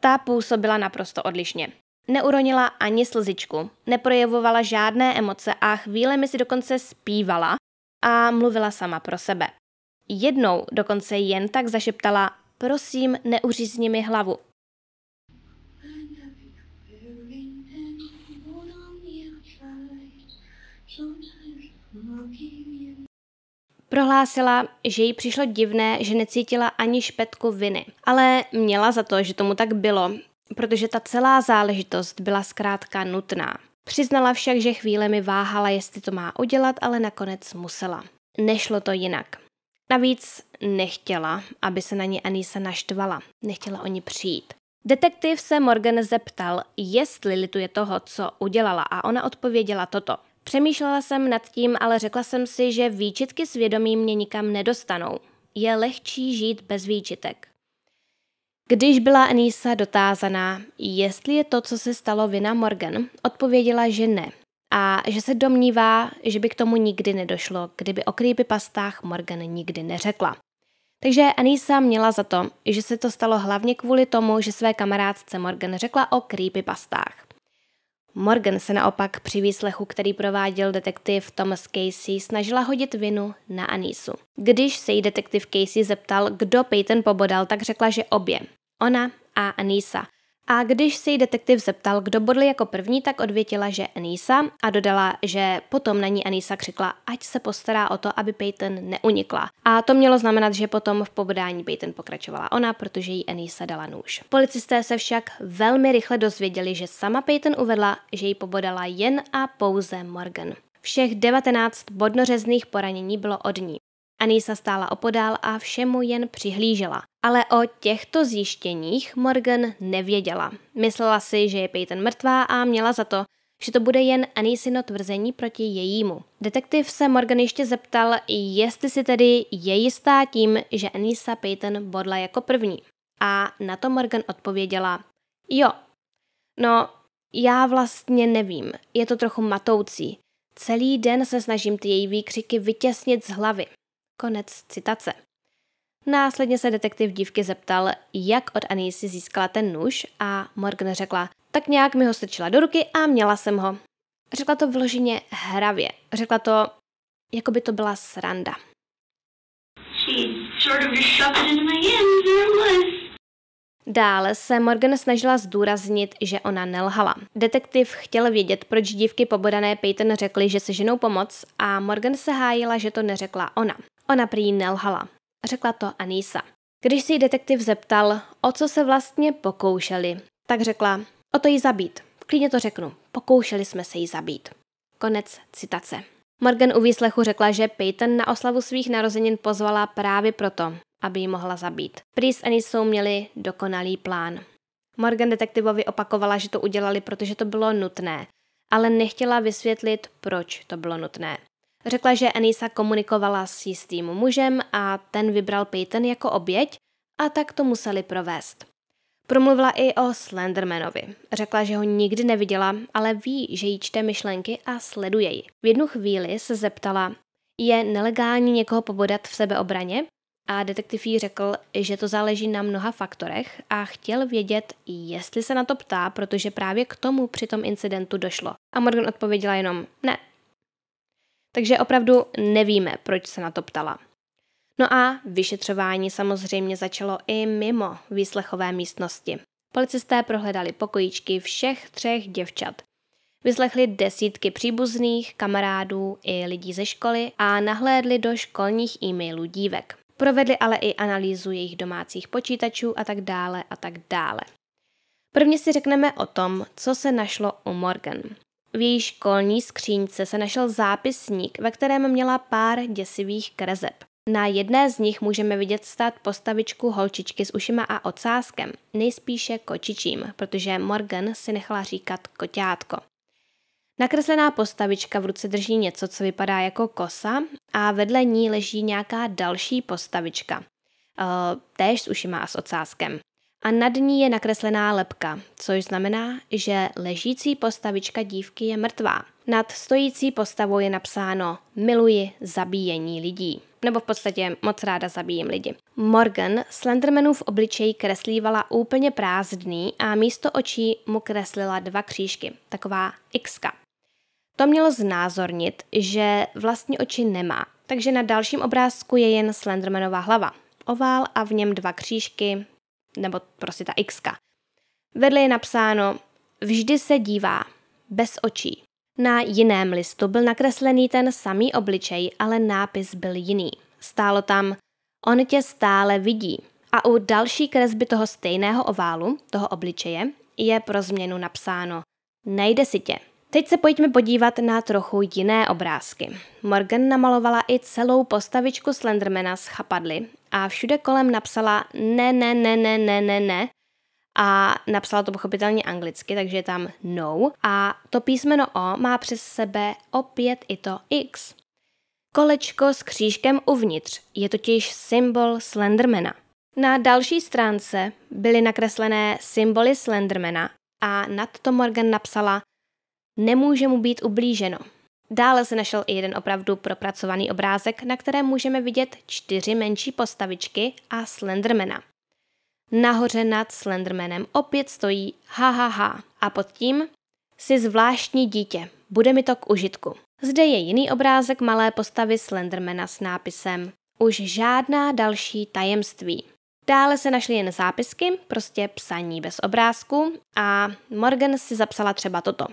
ta působila naprosto odlišně. Neuronila ani slzičku, neprojevovala žádné emoce a chvílemi si dokonce zpívala a mluvila sama pro sebe. Jednou dokonce jen tak zašeptala, prosím, neuřízni mi hlavu. Prohlásila, že jí přišlo divné, že necítila ani špetku viny, ale měla za to, že tomu tak bylo, protože ta celá záležitost byla zkrátka nutná. Přiznala však, že chvíle mi váhala, jestli to má udělat, ale nakonec musela. Nešlo to jinak. Navíc nechtěla, aby se na ní Anisa naštvala. Nechtěla o ní přijít. Detektiv se Morgan zeptal, jestli lituje toho, co udělala a ona odpověděla toto. Přemýšlela jsem nad tím, ale řekla jsem si, že výčitky svědomí mě nikam nedostanou. Je lehčí žít bez výčitek. Když byla Anisa dotázaná, jestli je to, co se stalo vina Morgan, odpověděla, že ne. A že se domnívá, že by k tomu nikdy nedošlo, kdyby o pastách Morgan nikdy neřekla. Takže Anisa měla za to, že se to stalo hlavně kvůli tomu, že své kamarádce Morgan řekla o pastách. Morgan se naopak při výslechu, který prováděl detektiv Thomas Casey, snažila hodit vinu na Anisu. Když se jí detektiv Casey zeptal, kdo Peyton pobodal, tak řekla, že obě. Ona a Anisa. A když se jí detektiv zeptal, kdo bodl jako první, tak odvětila, že Anisa a dodala, že potom na ní Anisa křikla, ať se postará o to, aby Peyton neunikla. A to mělo znamenat, že potom v pobodání Peyton pokračovala ona, protože jí Anisa dala nůž. Policisté se však velmi rychle dozvěděli, že sama Peyton uvedla, že ji pobodala jen a pouze Morgan. Všech 19 bodnořezných poranění bylo od ní. Anisa stála opodál a všemu jen přihlížela. Ale o těchto zjištěních Morgan nevěděla. Myslela si, že je Peyton mrtvá a měla za to, že to bude jen Anisino tvrzení proti jejímu. Detektiv se Morgan ještě zeptal, jestli si tedy je jistá tím, že Anisa Peyton bodla jako první. A na to Morgan odpověděla, jo. No, já vlastně nevím, je to trochu matoucí. Celý den se snažím ty její výkřiky vytěsnit z hlavy. Konec citace. Následně se detektiv dívky zeptal, jak od Anisy získala ten nůž a Morgan řekla, tak nějak mi ho strčila do ruky a měla jsem ho. Řekla to vloženě hravě. Řekla to, jako by to byla sranda. Dále se Morgan snažila zdůraznit, že ona nelhala. Detektiv chtěl vědět, proč dívky pobodané Peyton řekly, že se ženou pomoc a Morgan se hájila, že to neřekla ona. Ona prý nelhala. Řekla to Anisa. Když si detektiv zeptal, o co se vlastně pokoušeli, tak řekla, o to jí zabít. Klidně to řeknu, pokoušeli jsme se jí zabít. Konec citace. Morgan u výslechu řekla, že Peyton na oslavu svých narozenin pozvala právě proto, aby ji mohla zabít. Prý s Anisou měli dokonalý plán. Morgan detektivovi opakovala, že to udělali, protože to bylo nutné, ale nechtěla vysvětlit, proč to bylo nutné. Řekla, že Anisa komunikovala s jistým mužem a ten vybral Peyton jako oběť a tak to museli provést. Promluvila i o Slendermanovi. Řekla, že ho nikdy neviděla, ale ví, že jí čte myšlenky a sleduje ji. V jednu chvíli se zeptala, je nelegální někoho pobodat v sebeobraně? A detektiv jí řekl, že to záleží na mnoha faktorech a chtěl vědět, jestli se na to ptá, protože právě k tomu při tom incidentu došlo. A Morgan odpověděla jenom ne. Takže opravdu nevíme, proč se na to ptala. No a vyšetřování samozřejmě začalo i mimo výslechové místnosti. Policisté prohledali pokojíčky všech třech děvčat. Vyslechli desítky příbuzných, kamarádů i lidí ze školy a nahlédli do školních e-mailů dívek. Provedli ale i analýzu jejich domácích počítačů a tak dále a tak dále. Prvně si řekneme o tom, co se našlo u Morgan. V její školní skříňce se našel zápisník, ve kterém měla pár děsivých kreseb. Na jedné z nich můžeme vidět stát postavičku holčičky s ušima a ocáskem, nejspíše kočičím, protože Morgan si nechala říkat koťátko. Nakreslená postavička v ruce drží něco, co vypadá jako kosa a vedle ní leží nějaká další postavička, uh, též s ušima a s ocáskem. A nad ní je nakreslená lepka, což znamená, že ležící postavička dívky je mrtvá. Nad stojící postavou je napsáno Miluji zabíjení lidí. Nebo v podstatě moc ráda zabíjím lidi. Morgan Slendermanův obličej kreslívala úplně prázdný a místo očí mu kreslila dva křížky, taková xka. To mělo znázornit, že vlastní oči nemá, takže na dalším obrázku je jen Slendermanová hlava. Ovál a v něm dva křížky, nebo prostě ta x. Vedle je napsáno Vždy se dívá, bez očí. Na jiném listu byl nakreslený ten samý obličej, ale nápis byl jiný. Stálo tam On tě stále vidí. A u další kresby toho stejného oválu, toho obličeje, je pro změnu napsáno Najde si tě. Teď se pojďme podívat na trochu jiné obrázky. Morgan namalovala i celou postavičku Slendermana z chapadly a všude kolem napsala ne, ne, ne, ne, ne, ne, ne a napsala to pochopitelně anglicky, takže je tam no a to písmeno O má přes sebe opět i to X. Kolečko s křížkem uvnitř je totiž symbol Slendermana. Na další stránce byly nakreslené symboly Slendermana a nad to Morgan napsala Nemůže mu být ublíženo. Dále se našel i jeden opravdu propracovaný obrázek, na kterém můžeme vidět čtyři menší postavičky a Slendermana. Nahoře nad Slendermanem opět stojí ha ha ha a pod tím si zvláštní dítě, bude mi to k užitku. Zde je jiný obrázek malé postavy Slendermana s nápisem Už žádná další tajemství. Dále se našly jen zápisky, prostě psaní bez obrázku a Morgan si zapsala třeba toto.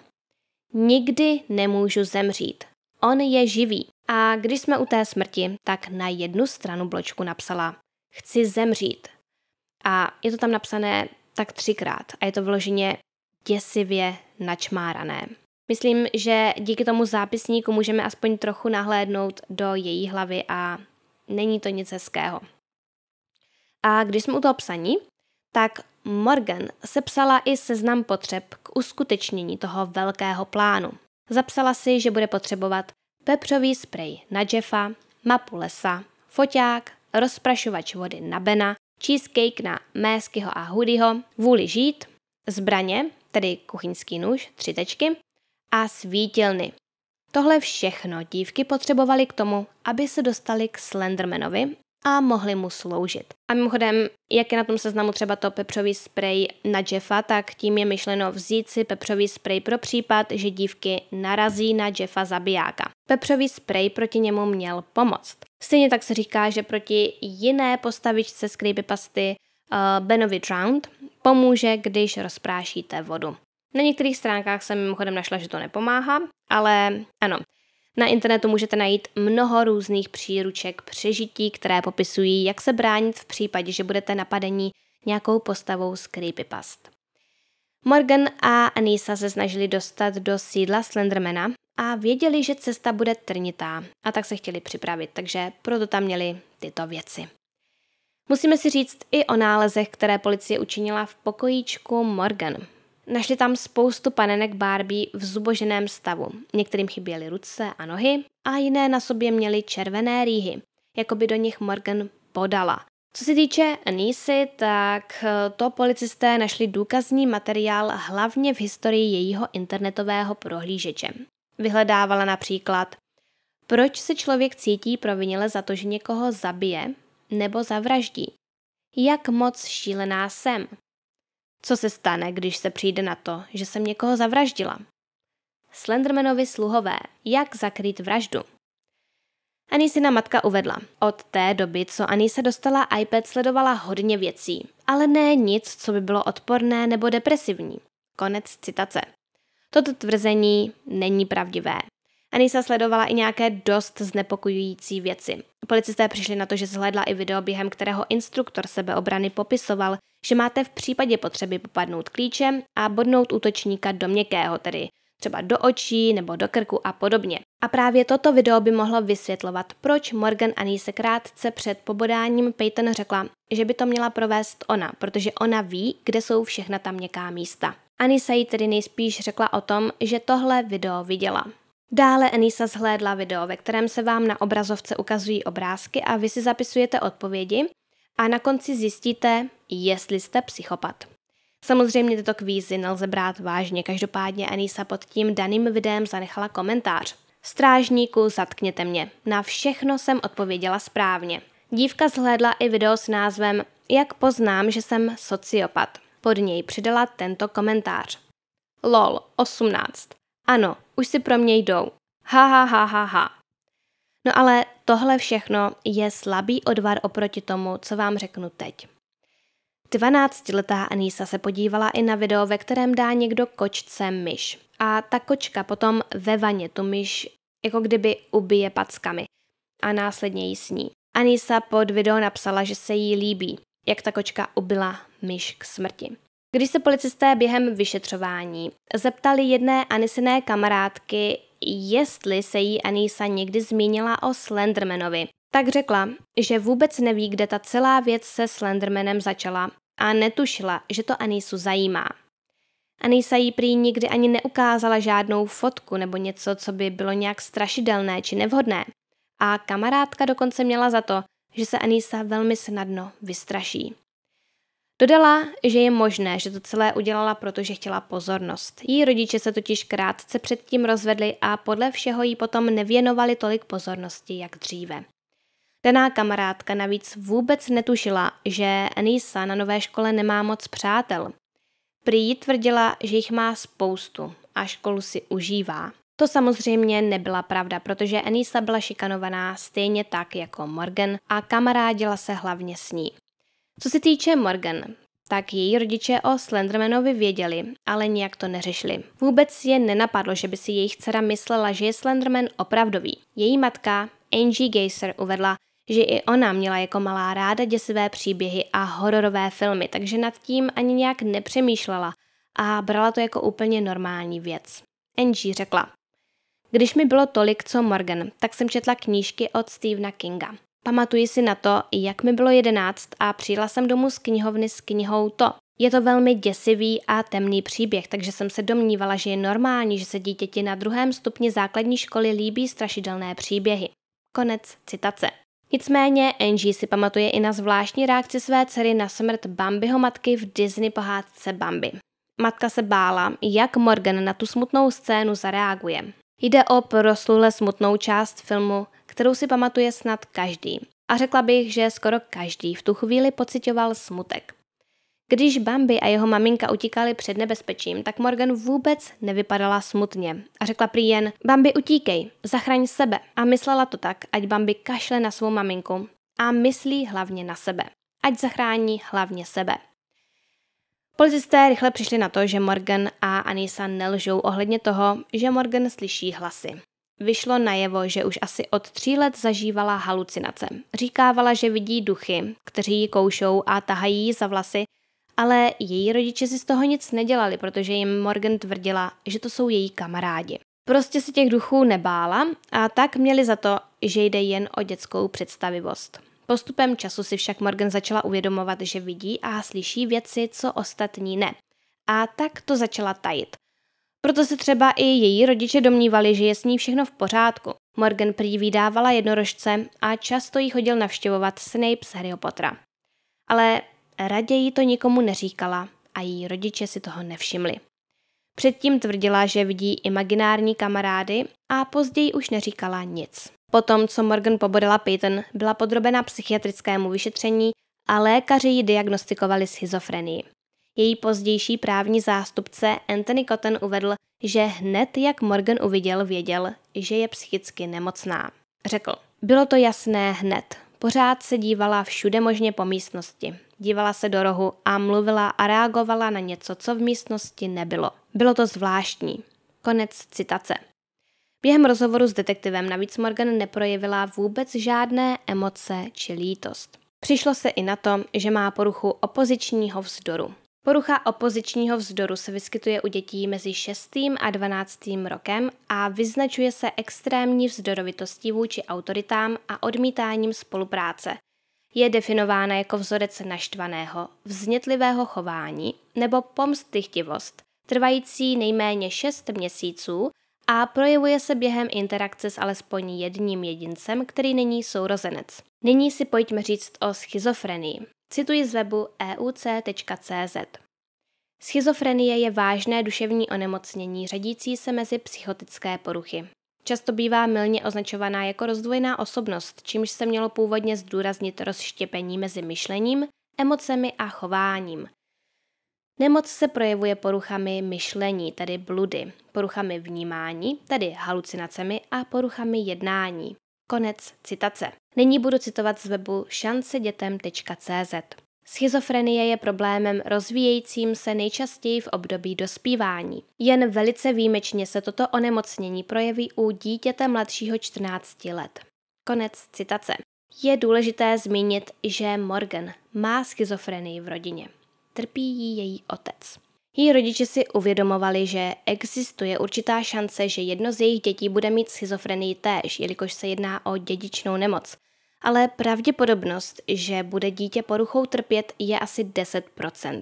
Nikdy nemůžu zemřít. On je živý. A když jsme u té smrti, tak na jednu stranu bločku napsala Chci zemřít. A je to tam napsané tak třikrát a je to vloženě děsivě načmárané. Myslím, že díky tomu zápisníku můžeme aspoň trochu nahlédnout do její hlavy a není to nic hezkého. A když jsme u toho psaní, tak Morgan sepsala i seznam potřeb k uskutečnění toho velkého plánu. Zapsala si, že bude potřebovat pepřový sprej na Jeffa, mapu lesa, foťák, rozprašovač vody na Bena, cheesecake na Méskyho a Hoodyho, vůli žít, zbraně, tedy kuchyňský nůž, tři tečky, a svítilny. Tohle všechno dívky potřebovaly k tomu, aby se dostali k Slendermanovi a mohli mu sloužit. A mimochodem, jak je na tom seznamu třeba to pepřový sprej na Jeffa, tak tím je myšleno vzít si pepřový sprej pro případ, že dívky narazí na Jeffa zabijáka. Pepřový sprej proti němu měl pomoct. Stejně tak se říká, že proti jiné postavičce z creepypasty uh, Benovi Drowned pomůže, když rozprášíte vodu. Na některých stránkách jsem mimochodem našla, že to nepomáhá, ale ano, na internetu můžete najít mnoho různých příruček přežití, které popisují, jak se bránit v případě, že budete napadení nějakou postavou z creepypast. Morgan a Anisa se snažili dostat do sídla Slendermana a věděli, že cesta bude trnitá a tak se chtěli připravit, takže proto tam měli tyto věci. Musíme si říct i o nálezech, které policie učinila v pokojíčku Morgan. Našli tam spoustu panenek Barbie v zuboženém stavu. Některým chyběly ruce a nohy a jiné na sobě měly červené rýhy, jako by do nich Morgan podala. Co se týče Anisy, tak eh, to policisté našli důkazní materiál hlavně v historii jejího internetového prohlížeče. Vyhledávala například, proč se člověk cítí provinile za to, že někoho zabije nebo zavraždí. Jak moc šílená jsem. Co se stane, když se přijde na to, že jsem někoho zavraždila? Slendermanovi sluhové, jak zakrýt vraždu. Anisina matka uvedla. Od té doby, co Anisa dostala iPad, sledovala hodně věcí, ale ne nic, co by bylo odporné nebo depresivní. Konec citace. Toto tvrzení není pravdivé. Anisa sledovala i nějaké dost znepokojující věci. Policisté přišli na to, že zhlédla i video, během kterého instruktor sebeobrany popisoval, že máte v případě potřeby popadnout klíčem a bodnout útočníka do měkkého, tedy třeba do očí nebo do krku a podobně. A právě toto video by mohlo vysvětlovat, proč Morgan Anise krátce před pobodáním Peyton řekla, že by to měla provést ona, protože ona ví, kde jsou všechna ta měkká místa. Anisa jí tedy nejspíš řekla o tom, že tohle video viděla. Dále Anisa zhlédla video, ve kterém se vám na obrazovce ukazují obrázky a vy si zapisujete odpovědi a na konci zjistíte, jestli jste psychopat. Samozřejmě tyto kvízy nelze brát vážně, každopádně Anisa pod tím daným videem zanechala komentář. Strážníku, zatkněte mě. Na všechno jsem odpověděla správně. Dívka zhlédla i video s názvem Jak poznám, že jsem sociopat. Pod něj přidala tento komentář. LOL, 18. Ano, už si pro mě jdou. Ha, ha, ha, ha, ha. No ale tohle všechno je slabý odvar oproti tomu, co vám řeknu teď. 12-letá Anisa se podívala i na video, ve kterém dá někdo kočce myš. A ta kočka potom ve vaně tu myš jako kdyby ubije packami a následně jí sní. Anisa pod video napsala, že se jí líbí, jak ta kočka ubila myš k smrti. Když se policisté během vyšetřování zeptali jedné Anisiné kamarádky, jestli se jí Anisa někdy zmínila o Slendermanovi, tak řekla, že vůbec neví, kde ta celá věc se Slendermanem začala a netušila, že to Anisu zajímá. Anisa jí prý nikdy ani neukázala žádnou fotku nebo něco, co by bylo nějak strašidelné či nevhodné. A kamarádka dokonce měla za to, že se Anisa velmi snadno vystraší. Dodala, že je možné, že to celé udělala, protože chtěla pozornost. Její rodiče se totiž krátce předtím rozvedli a podle všeho jí potom nevěnovali tolik pozornosti, jak dříve. Daná kamarádka navíc vůbec netušila, že Anisa na nové škole nemá moc přátel. Prý tvrdila, že jich má spoustu a školu si užívá. To samozřejmě nebyla pravda, protože Anisa byla šikanovaná stejně tak jako Morgan a kamarádila se hlavně s ní. Co se týče Morgan, tak její rodiče o Slendermanovi věděli, ale nijak to neřešili. Vůbec je nenapadlo, že by si jejich dcera myslela, že je Slenderman opravdový. Její matka, Angie Geyser, uvedla, že i ona měla jako malá ráda děsivé příběhy a hororové filmy, takže nad tím ani nějak nepřemýšlela a brala to jako úplně normální věc. Angie řekla, když mi bylo tolik, co Morgan, tak jsem četla knížky od Stephena Kinga. Pamatuji si na to, jak mi bylo jedenáct a přijela jsem domů z knihovny s knihou To. Je to velmi děsivý a temný příběh, takže jsem se domnívala, že je normální, že se dítěti na druhém stupni základní školy líbí strašidelné příběhy. Konec citace. Nicméně Angie si pamatuje i na zvláštní reakci své dcery na smrt Bambiho matky v Disney pohádce Bambi. Matka se bála, jak Morgan na tu smutnou scénu zareaguje. Jde o proslule smutnou část filmu, kterou si pamatuje snad každý. A řekla bych, že skoro každý v tu chvíli pocitoval smutek. Když Bambi a jeho maminka utíkali před nebezpečím, tak Morgan vůbec nevypadala smutně a řekla prý jen Bambi utíkej, zachraň sebe a myslela to tak, ať Bambi kašle na svou maminku a myslí hlavně na sebe. Ať zachrání hlavně sebe. Policisté rychle přišli na to, že Morgan a Anisa nelžou ohledně toho, že Morgan slyší hlasy. Vyšlo najevo, že už asi od tří let zažívala halucinace. Říkávala, že vidí duchy, kteří ji koušou a tahají ji za vlasy ale její rodiče si z toho nic nedělali, protože jim Morgan tvrdila, že to jsou její kamarádi. Prostě se těch duchů nebála a tak měli za to, že jde jen o dětskou představivost. Postupem času si však Morgan začala uvědomovat, že vidí a slyší věci, co ostatní ne. A tak to začala tajit. Proto se třeba i její rodiče domnívali, že je s ní všechno v pořádku. Morgan prý vydávala jednorožce a často jí chodil navštěvovat Snape z Harryho Pottera. Ale raději to nikomu neříkala a její rodiče si toho nevšimli. Předtím tvrdila, že vidí imaginární kamarády a později už neříkala nic. Potom, co Morgan pobodila Peyton, byla podrobena psychiatrickému vyšetření a lékaři ji diagnostikovali schizofrenii. Její pozdější právní zástupce Anthony Cotton uvedl, že hned jak Morgan uviděl, věděl, že je psychicky nemocná. Řekl, bylo to jasné hned. Pořád se dívala všude možně po místnosti. Dívala se do rohu a mluvila a reagovala na něco, co v místnosti nebylo. Bylo to zvláštní. Konec citace. Během rozhovoru s detektivem navíc Morgan neprojevila vůbec žádné emoce či lítost. Přišlo se i na to, že má poruchu opozičního vzdoru. Porucha opozičního vzdoru se vyskytuje u dětí mezi 6. a 12. rokem a vyznačuje se extrémní vzdorovitostí vůči autoritám a odmítáním spolupráce. Je jako vzorec naštvaného, vznětlivého chování nebo pomstychtivost, trvající nejméně 6 měsíců a projevuje se během interakce s alespoň jedním jedincem, který není sourozenec. Nyní si pojďme říct o schizofrenii. Cituji z webu euc.cz. Schizofrenie je vážné duševní onemocnění řadící se mezi psychotické poruchy. Často bývá milně označovaná jako rozdvojená osobnost, čímž se mělo původně zdůraznit rozštěpení mezi myšlením, emocemi a chováním. Nemoc se projevuje poruchami myšlení, tedy bludy, poruchami vnímání, tedy halucinacemi a poruchami jednání. Konec citace. Nyní budu citovat z webu šancedětem.cz. Schizofrenie je problémem rozvíjejícím se nejčastěji v období dospívání. Jen velice výjimečně se toto onemocnění projeví u dítěte mladšího 14 let. Konec citace. Je důležité zmínit, že Morgan má schizofrenii v rodině. Trpí jí její otec. Její rodiče si uvědomovali, že existuje určitá šance, že jedno z jejich dětí bude mít schizofrenii též, jelikož se jedná o dědičnou nemoc ale pravděpodobnost, že bude dítě poruchou trpět, je asi 10%.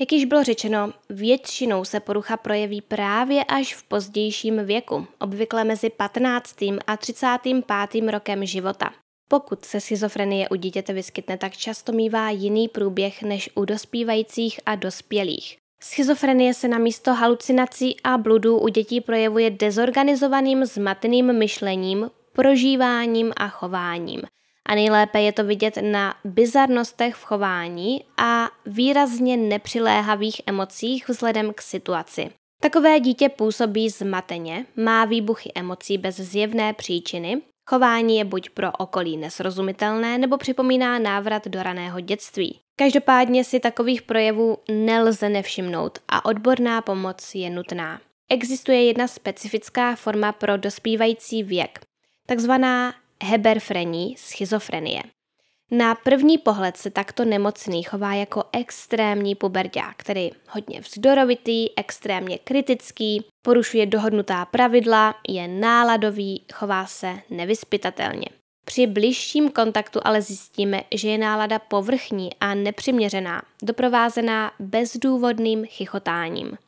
Jak již bylo řečeno, většinou se porucha projeví právě až v pozdějším věku, obvykle mezi 15. a 35. rokem života. Pokud se schizofrenie u dítěte vyskytne, tak často mývá jiný průběh než u dospívajících a dospělých. Schizofrenie se na místo halucinací a bludů u dětí projevuje dezorganizovaným, zmateným myšlením, prožíváním a chováním – a nejlépe je to vidět na bizarnostech v chování a výrazně nepřiléhavých emocích vzhledem k situaci. Takové dítě působí zmateně, má výbuchy emocí bez zjevné příčiny, chování je buď pro okolí nesrozumitelné nebo připomíná návrat do raného dětství. Každopádně si takových projevů nelze nevšimnout a odborná pomoc je nutná. Existuje jedna specifická forma pro dospívající věk, takzvaná heberfrení, schizofrenie. Na první pohled se takto nemocný chová jako extrémní puberták, který hodně vzdorovitý, extrémně kritický, porušuje dohodnutá pravidla, je náladový, chová se nevyspytatelně. Při bližším kontaktu ale zjistíme, že je nálada povrchní a nepřiměřená, doprovázená bezdůvodným chichotáním.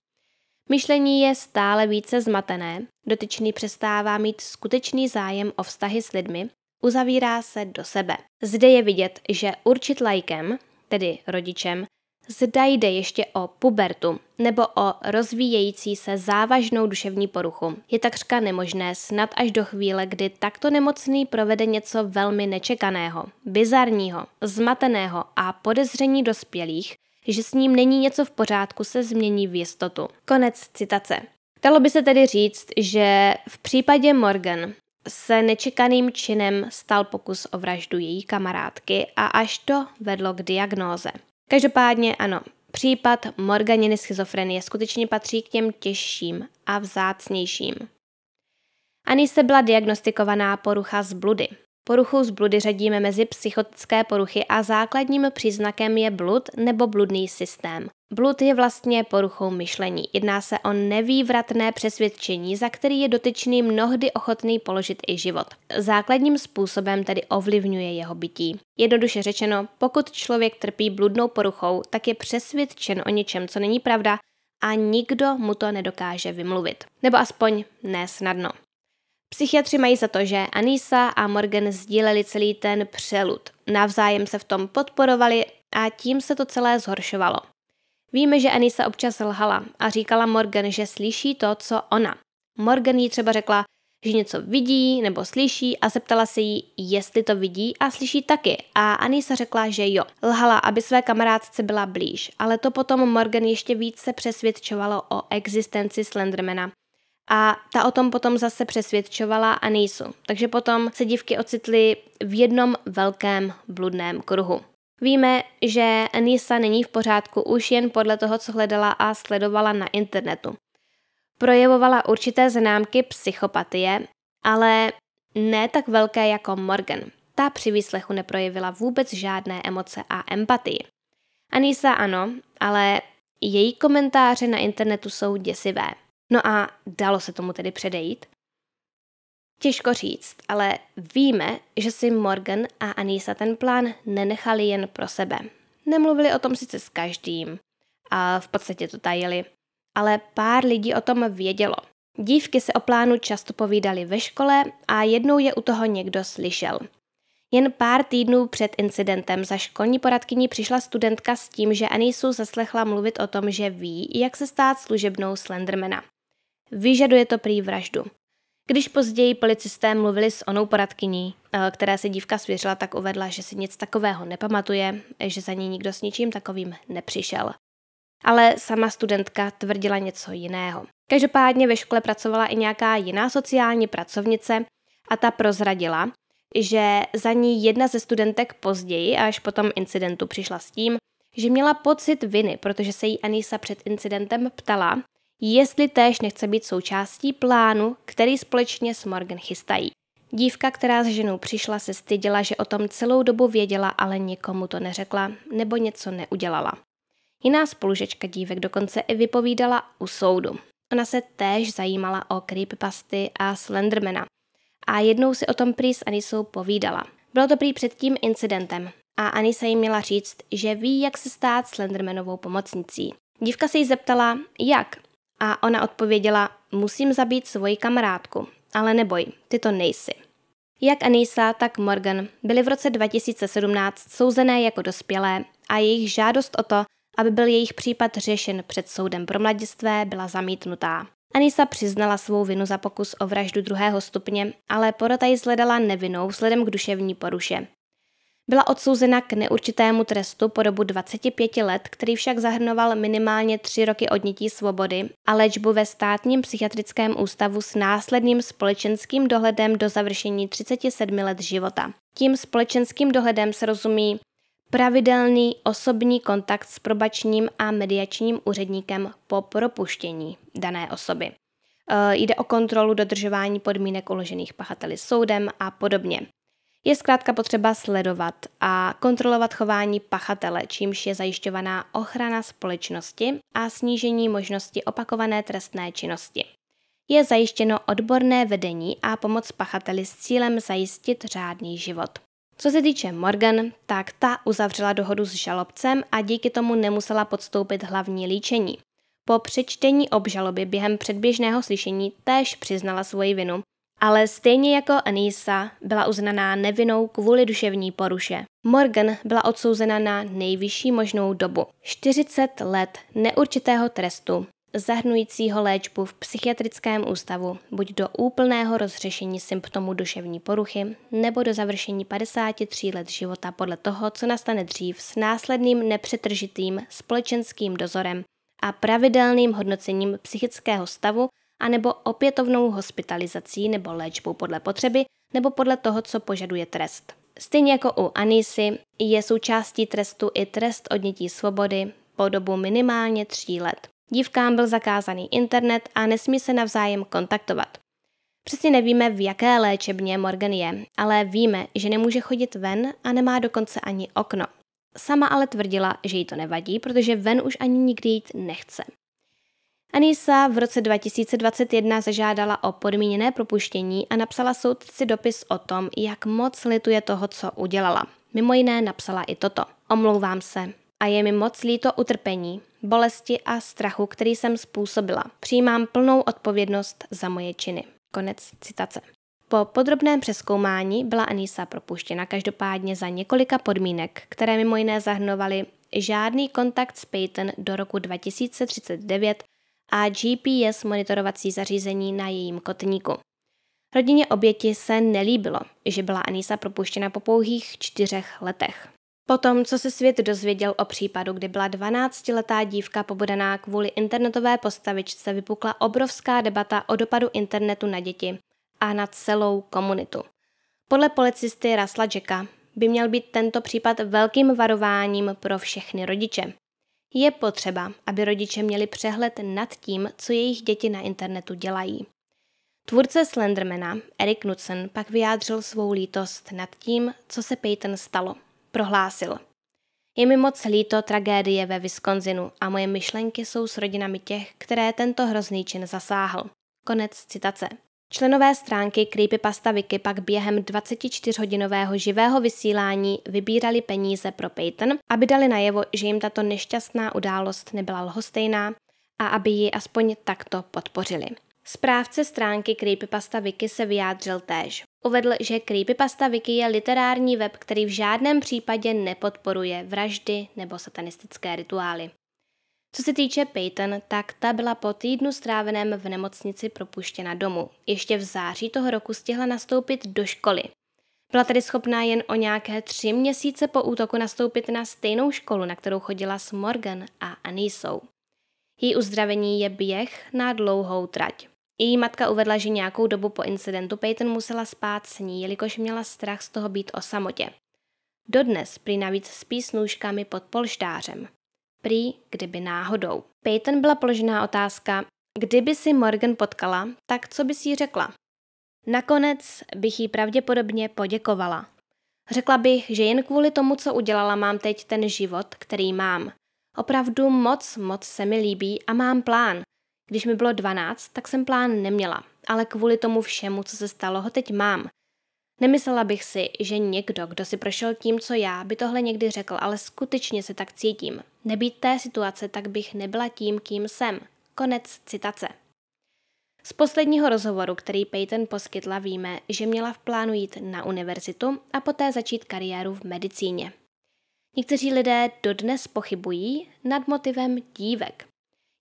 Myšlení je stále více zmatené, dotyčný přestává mít skutečný zájem o vztahy s lidmi, uzavírá se do sebe. Zde je vidět, že určit lajkem, tedy rodičem, zda jde ještě o pubertu nebo o rozvíjející se závažnou duševní poruchu, je takřka nemožné snad až do chvíle, kdy takto nemocný provede něco velmi nečekaného, bizarního, zmateného a podezření dospělých, že s ním není něco v pořádku, se změní v jistotu. Konec citace. Dalo by se tedy říct, že v případě Morgan se nečekaným činem stal pokus o vraždu její kamarádky a až to vedlo k diagnóze. Každopádně ano, případ Morganiny schizofrenie skutečně patří k těm těžším a vzácnějším. Anise byla diagnostikovaná porucha z bludy, Poruchu z bludy řadíme mezi psychotické poruchy a základním příznakem je blud nebo bludný systém. Blud je vlastně poruchou myšlení. Jedná se o nevývratné přesvědčení, za který je dotyčný mnohdy ochotný položit i život. Základním způsobem tedy ovlivňuje jeho bytí. Jednoduše řečeno, pokud člověk trpí bludnou poruchou, tak je přesvědčen o něčem, co není pravda a nikdo mu to nedokáže vymluvit. Nebo aspoň ne snadno. Psychiatři mají za to, že Anisa a Morgan sdíleli celý ten přelud. Navzájem se v tom podporovali a tím se to celé zhoršovalo. Víme, že Anisa občas lhala a říkala Morgan, že slyší to, co ona. Morgan jí třeba řekla, že něco vidí nebo slyší a zeptala se jí, jestli to vidí a slyší taky. A Anisa řekla, že jo. Lhala, aby své kamarádce byla blíž, ale to potom Morgan ještě více přesvědčovalo o existenci Slendermana. A ta o tom potom zase přesvědčovala Anisu. Takže potom se dívky ocitly v jednom velkém bludném kruhu. Víme, že Anisa není v pořádku už jen podle toho, co hledala a sledovala na internetu. Projevovala určité známky psychopatie, ale ne tak velké jako Morgan. Ta při výslechu neprojevila vůbec žádné emoce a empatii. Anisa ano, ale její komentáře na internetu jsou děsivé. No a dalo se tomu tedy předejít? Těžko říct, ale víme, že si Morgan a Anisa ten plán nenechali jen pro sebe. Nemluvili o tom sice s každým a v podstatě to tajili, ale pár lidí o tom vědělo. Dívky se o plánu často povídali ve škole a jednou je u toho někdo slyšel. Jen pár týdnů před incidentem za školní poradkyní přišla studentka s tím, že Anisu zaslechla mluvit o tom, že ví, jak se stát služebnou Slendermana. Vyžaduje to prý vraždu. Když později policisté mluvili s onou poradkyní, eh, které se dívka svěřila, tak uvedla, že si nic takového nepamatuje, že za ní nikdo s ničím takovým nepřišel. Ale sama studentka tvrdila něco jiného. Každopádně ve škole pracovala i nějaká jiná sociální pracovnice a ta prozradila, že za ní jedna ze studentek později, až po tom incidentu přišla s tím, že měla pocit viny, protože se jí Anisa před incidentem ptala, jestli též nechce být součástí plánu, který společně s Morgan chystají. Dívka, která s ženou přišla, se styděla, že o tom celou dobu věděla, ale nikomu to neřekla nebo něco neudělala. Jiná spolužečka dívek dokonce i vypovídala u soudu. Ona se též zajímala o creepypasty a Slendermana. A jednou si o tom prý s Anisou povídala. Bylo to prý před tím incidentem a Anisa jim měla říct, že ví, jak se stát Slendermanovou pomocnicí. Dívka se jí zeptala, jak, a ona odpověděla, musím zabít svoji kamarádku, ale neboj, ty to nejsi. Jak Anisa, tak Morgan byly v roce 2017 souzené jako dospělé a jejich žádost o to, aby byl jejich případ řešen před soudem pro mladistvé, byla zamítnutá. Anisa přiznala svou vinu za pokus o vraždu druhého stupně, ale porota ji zhledala nevinou vzhledem k duševní poruše. Byla odsouzena k neurčitému trestu po dobu 25 let, který však zahrnoval minimálně 3 roky odnětí svobody a léčbu ve státním psychiatrickém ústavu s následným společenským dohledem do završení 37 let života. Tím společenským dohledem se rozumí pravidelný osobní kontakt s probačním a mediačním úředníkem po propuštění dané osoby. E, jde o kontrolu dodržování podmínek uložených pachateli soudem a podobně. Je zkrátka potřeba sledovat a kontrolovat chování pachatele, čímž je zajišťovaná ochrana společnosti a snížení možnosti opakované trestné činnosti. Je zajištěno odborné vedení a pomoc pachateli s cílem zajistit řádný život. Co se týče Morgan, tak ta uzavřela dohodu s žalobcem a díky tomu nemusela podstoupit hlavní líčení. Po přečtení obžaloby během předběžného slyšení též přiznala svoji vinu ale stejně jako Anisa byla uznaná nevinou kvůli duševní poruše. Morgan byla odsouzena na nejvyšší možnou dobu 40 let neurčitého trestu, zahrnujícího léčbu v psychiatrickém ústavu, buď do úplného rozřešení symptomů duševní poruchy, nebo do završení 53 let života podle toho, co nastane dřív s následným nepřetržitým společenským dozorem a pravidelným hodnocením psychického stavu anebo opětovnou hospitalizací nebo léčbou podle potřeby nebo podle toho, co požaduje trest. Stejně jako u Anisy je součástí trestu i trest odnětí svobody po dobu minimálně tří let. Dívkám byl zakázaný internet a nesmí se navzájem kontaktovat. Přesně nevíme, v jaké léčebně Morgan je, ale víme, že nemůže chodit ven a nemá dokonce ani okno. Sama ale tvrdila, že jí to nevadí, protože ven už ani nikdy jít nechce. Anisa v roce 2021 zažádala o podmíněné propuštění a napsala soudci dopis o tom, jak moc lituje toho, co udělala. Mimo jiné napsala i toto. Omlouvám se a je mi moc líto utrpení, bolesti a strachu, který jsem způsobila. Přijímám plnou odpovědnost za moje činy. Konec citace. Po podrobném přeskoumání byla Anisa propuštěna každopádně za několika podmínek, které mimo jiné zahrnovaly žádný kontakt s Peyton do roku 2039 a GPS monitorovací zařízení na jejím kotníku. Rodině oběti se nelíbilo, že byla Anisa propuštěna po pouhých čtyřech letech. Potom, co se svět dozvěděl o případu, kdy byla 12-letá dívka pobodaná kvůli internetové postavičce, vypukla obrovská debata o dopadu internetu na děti a na celou komunitu. Podle policisty Rasla Jacka by měl být tento případ velkým varováním pro všechny rodiče. Je potřeba, aby rodiče měli přehled nad tím, co jejich děti na internetu dělají. Tvůrce Slendermana, Eric Knudsen, pak vyjádřil svou lítost nad tím, co se Peyton stalo. Prohlásil. Je mi moc líto tragédie ve Wisconsinu a moje myšlenky jsou s rodinami těch, které tento hrozný čin zasáhl. Konec citace. Členové stránky Creepypasta Wiki pak během 24-hodinového živého vysílání vybírali peníze pro Peyton, aby dali najevo, že jim tato nešťastná událost nebyla lhostejná a aby ji aspoň takto podpořili. Správce stránky Creepypasta Wiki se vyjádřil též. Uvedl, že Creepypasta Wiki je literární web, který v žádném případě nepodporuje vraždy nebo satanistické rituály. Co se týče Peyton, tak ta byla po týdnu stráveném v nemocnici propuštěna domů. Ještě v září toho roku stihla nastoupit do školy. Byla tedy schopná jen o nějaké tři měsíce po útoku nastoupit na stejnou školu, na kterou chodila s Morgan a Anisou. Její uzdravení je běh na dlouhou trať. Její matka uvedla, že nějakou dobu po incidentu Peyton musela spát s ní, jelikož měla strach z toho být o samotě. Dodnes prý navíc spí s nůžkami pod polštářem. Prý, kdyby náhodou. Peyton byla položená otázka, kdyby si Morgan potkala, tak co by si jí řekla? Nakonec bych jí pravděpodobně poděkovala. Řekla bych, že jen kvůli tomu, co udělala, mám teď ten život, který mám. Opravdu moc, moc se mi líbí a mám plán. Když mi bylo 12, tak jsem plán neměla, ale kvůli tomu všemu, co se stalo, ho teď mám. Nemyslela bych si, že někdo, kdo si prošel tím, co já, by tohle někdy řekl, ale skutečně se tak cítím. Nebýt té situace, tak bych nebyla tím, kým jsem. Konec citace. Z posledního rozhovoru, který Peyton poskytla, víme, že měla v plánu jít na univerzitu a poté začít kariéru v medicíně. Někteří lidé dodnes pochybují nad motivem dívek.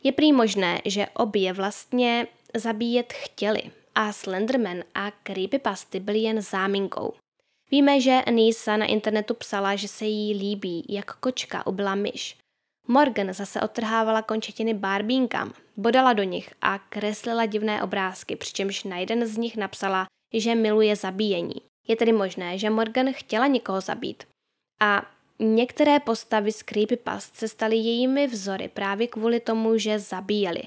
Je prý možné, že obě vlastně zabíjet chtěli a Slenderman a creepypasty byly jen záminkou. Víme, že Anisa na internetu psala, že se jí líbí, jak kočka ubila myš. Morgan zase odtrhávala končetiny barbínkám, bodala do nich a kreslila divné obrázky, přičemž na jeden z nich napsala, že miluje zabíjení. Je tedy možné, že Morgan chtěla někoho zabít. A některé postavy z Creepypast se staly jejími vzory právě kvůli tomu, že zabíjeli.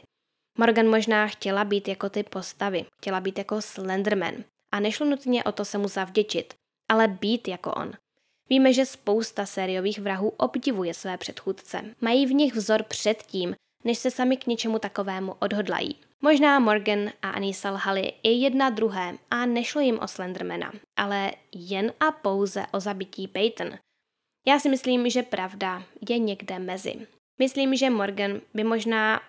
Morgan možná chtěla být jako ty postavy, chtěla být jako Slenderman a nešlo nutně o to se mu zavděčit, ale být jako on. Víme, že spousta sériových vrahů obdivuje své předchůdce. Mají v nich vzor před tím, než se sami k něčemu takovému odhodlají. Možná Morgan a Anissa lhali i jedna druhé a nešlo jim o Slendermana, ale jen a pouze o zabití Peyton. Já si myslím, že pravda je někde mezi. Myslím, že Morgan by možná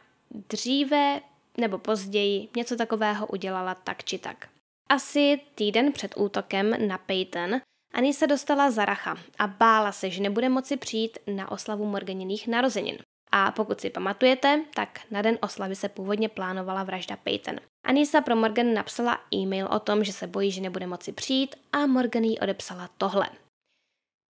dříve nebo později něco takového udělala tak či tak. Asi týden před útokem na Peyton Ani se dostala za racha a bála se, že nebude moci přijít na oslavu Morganiných narozenin. A pokud si pamatujete, tak na den oslavy se původně plánovala vražda Peyton. Anisa pro Morgan napsala e-mail o tom, že se bojí, že nebude moci přijít a Morgan jí odepsala tohle.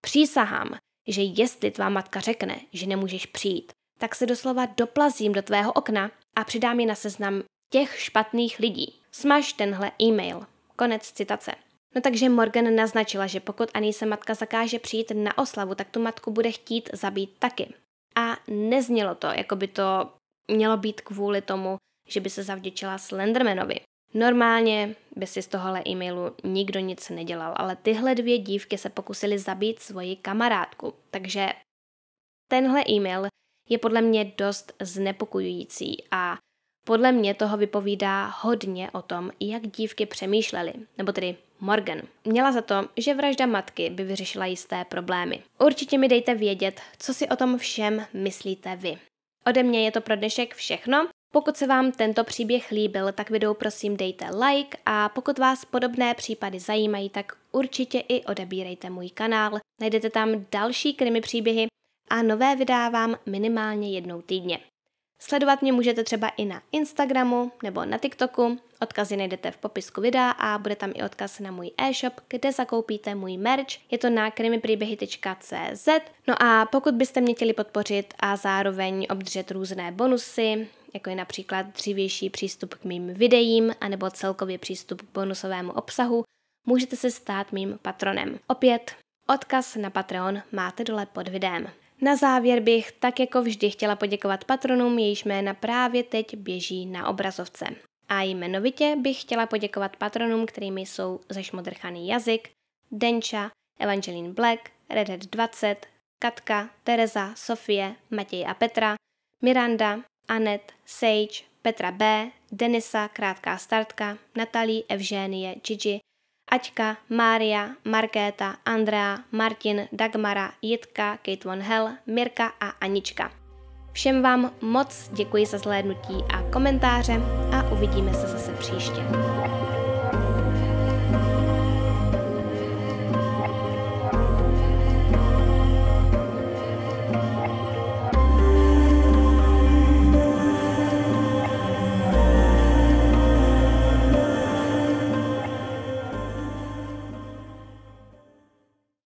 Přísahám, že jestli tvá matka řekne, že nemůžeš přijít, tak se doslova doplazím do tvého okna a přidám je na seznam těch špatných lidí. Smaž tenhle e-mail. Konec citace. No takže Morgan naznačila, že pokud se matka zakáže přijít na oslavu, tak tu matku bude chtít zabít taky. A neznělo to, jako by to mělo být kvůli tomu, že by se zavděčila Slendermanovi. Normálně by si z tohohle e-mailu nikdo nic nedělal, ale tyhle dvě dívky se pokusily zabít svoji kamarádku. Takže tenhle e-mail je podle mě dost znepokojující a podle mě toho vypovídá hodně o tom, jak dívky přemýšlely, nebo tedy Morgan. Měla za to, že vražda matky by vyřešila jisté problémy. Určitě mi dejte vědět, co si o tom všem myslíte vy. Ode mě je to pro dnešek všechno. Pokud se vám tento příběh líbil, tak videu prosím dejte like a pokud vás podobné případy zajímají, tak určitě i odebírejte můj kanál. Najdete tam další krimi příběhy a nové vydávám minimálně jednou týdně. Sledovat mě můžete třeba i na Instagramu nebo na TikToku, odkazy najdete v popisku videa a bude tam i odkaz na můj e-shop, kde zakoupíte můj merch, je to na krimipribehy.cz. No a pokud byste mě chtěli podpořit a zároveň obdržet různé bonusy, jako je například dřívější přístup k mým videím anebo celkově přístup k bonusovému obsahu, můžete se stát mým patronem. Opět, odkaz na Patreon máte dole pod videem. Na závěr bych tak jako vždy chtěla poděkovat patronům, jejichž jména právě teď běží na obrazovce. A jmenovitě bych chtěla poděkovat patronům, kterými jsou Zašmodrchaný jazyk, Denča, Evangeline Black, Redhead 20, Katka, Tereza, Sofie, Matěj a Petra, Miranda, Anet, Sage, Petra B, Denisa, Krátká startka, Natalie, Evženie, Gigi, Aťka, Mária, Markéta, Andrea, Martin, Dagmara, Jitka, Kate Von Hell, Mirka a Anička. Všem vám moc děkuji za zhlédnutí a komentáře a uvidíme se zase příště.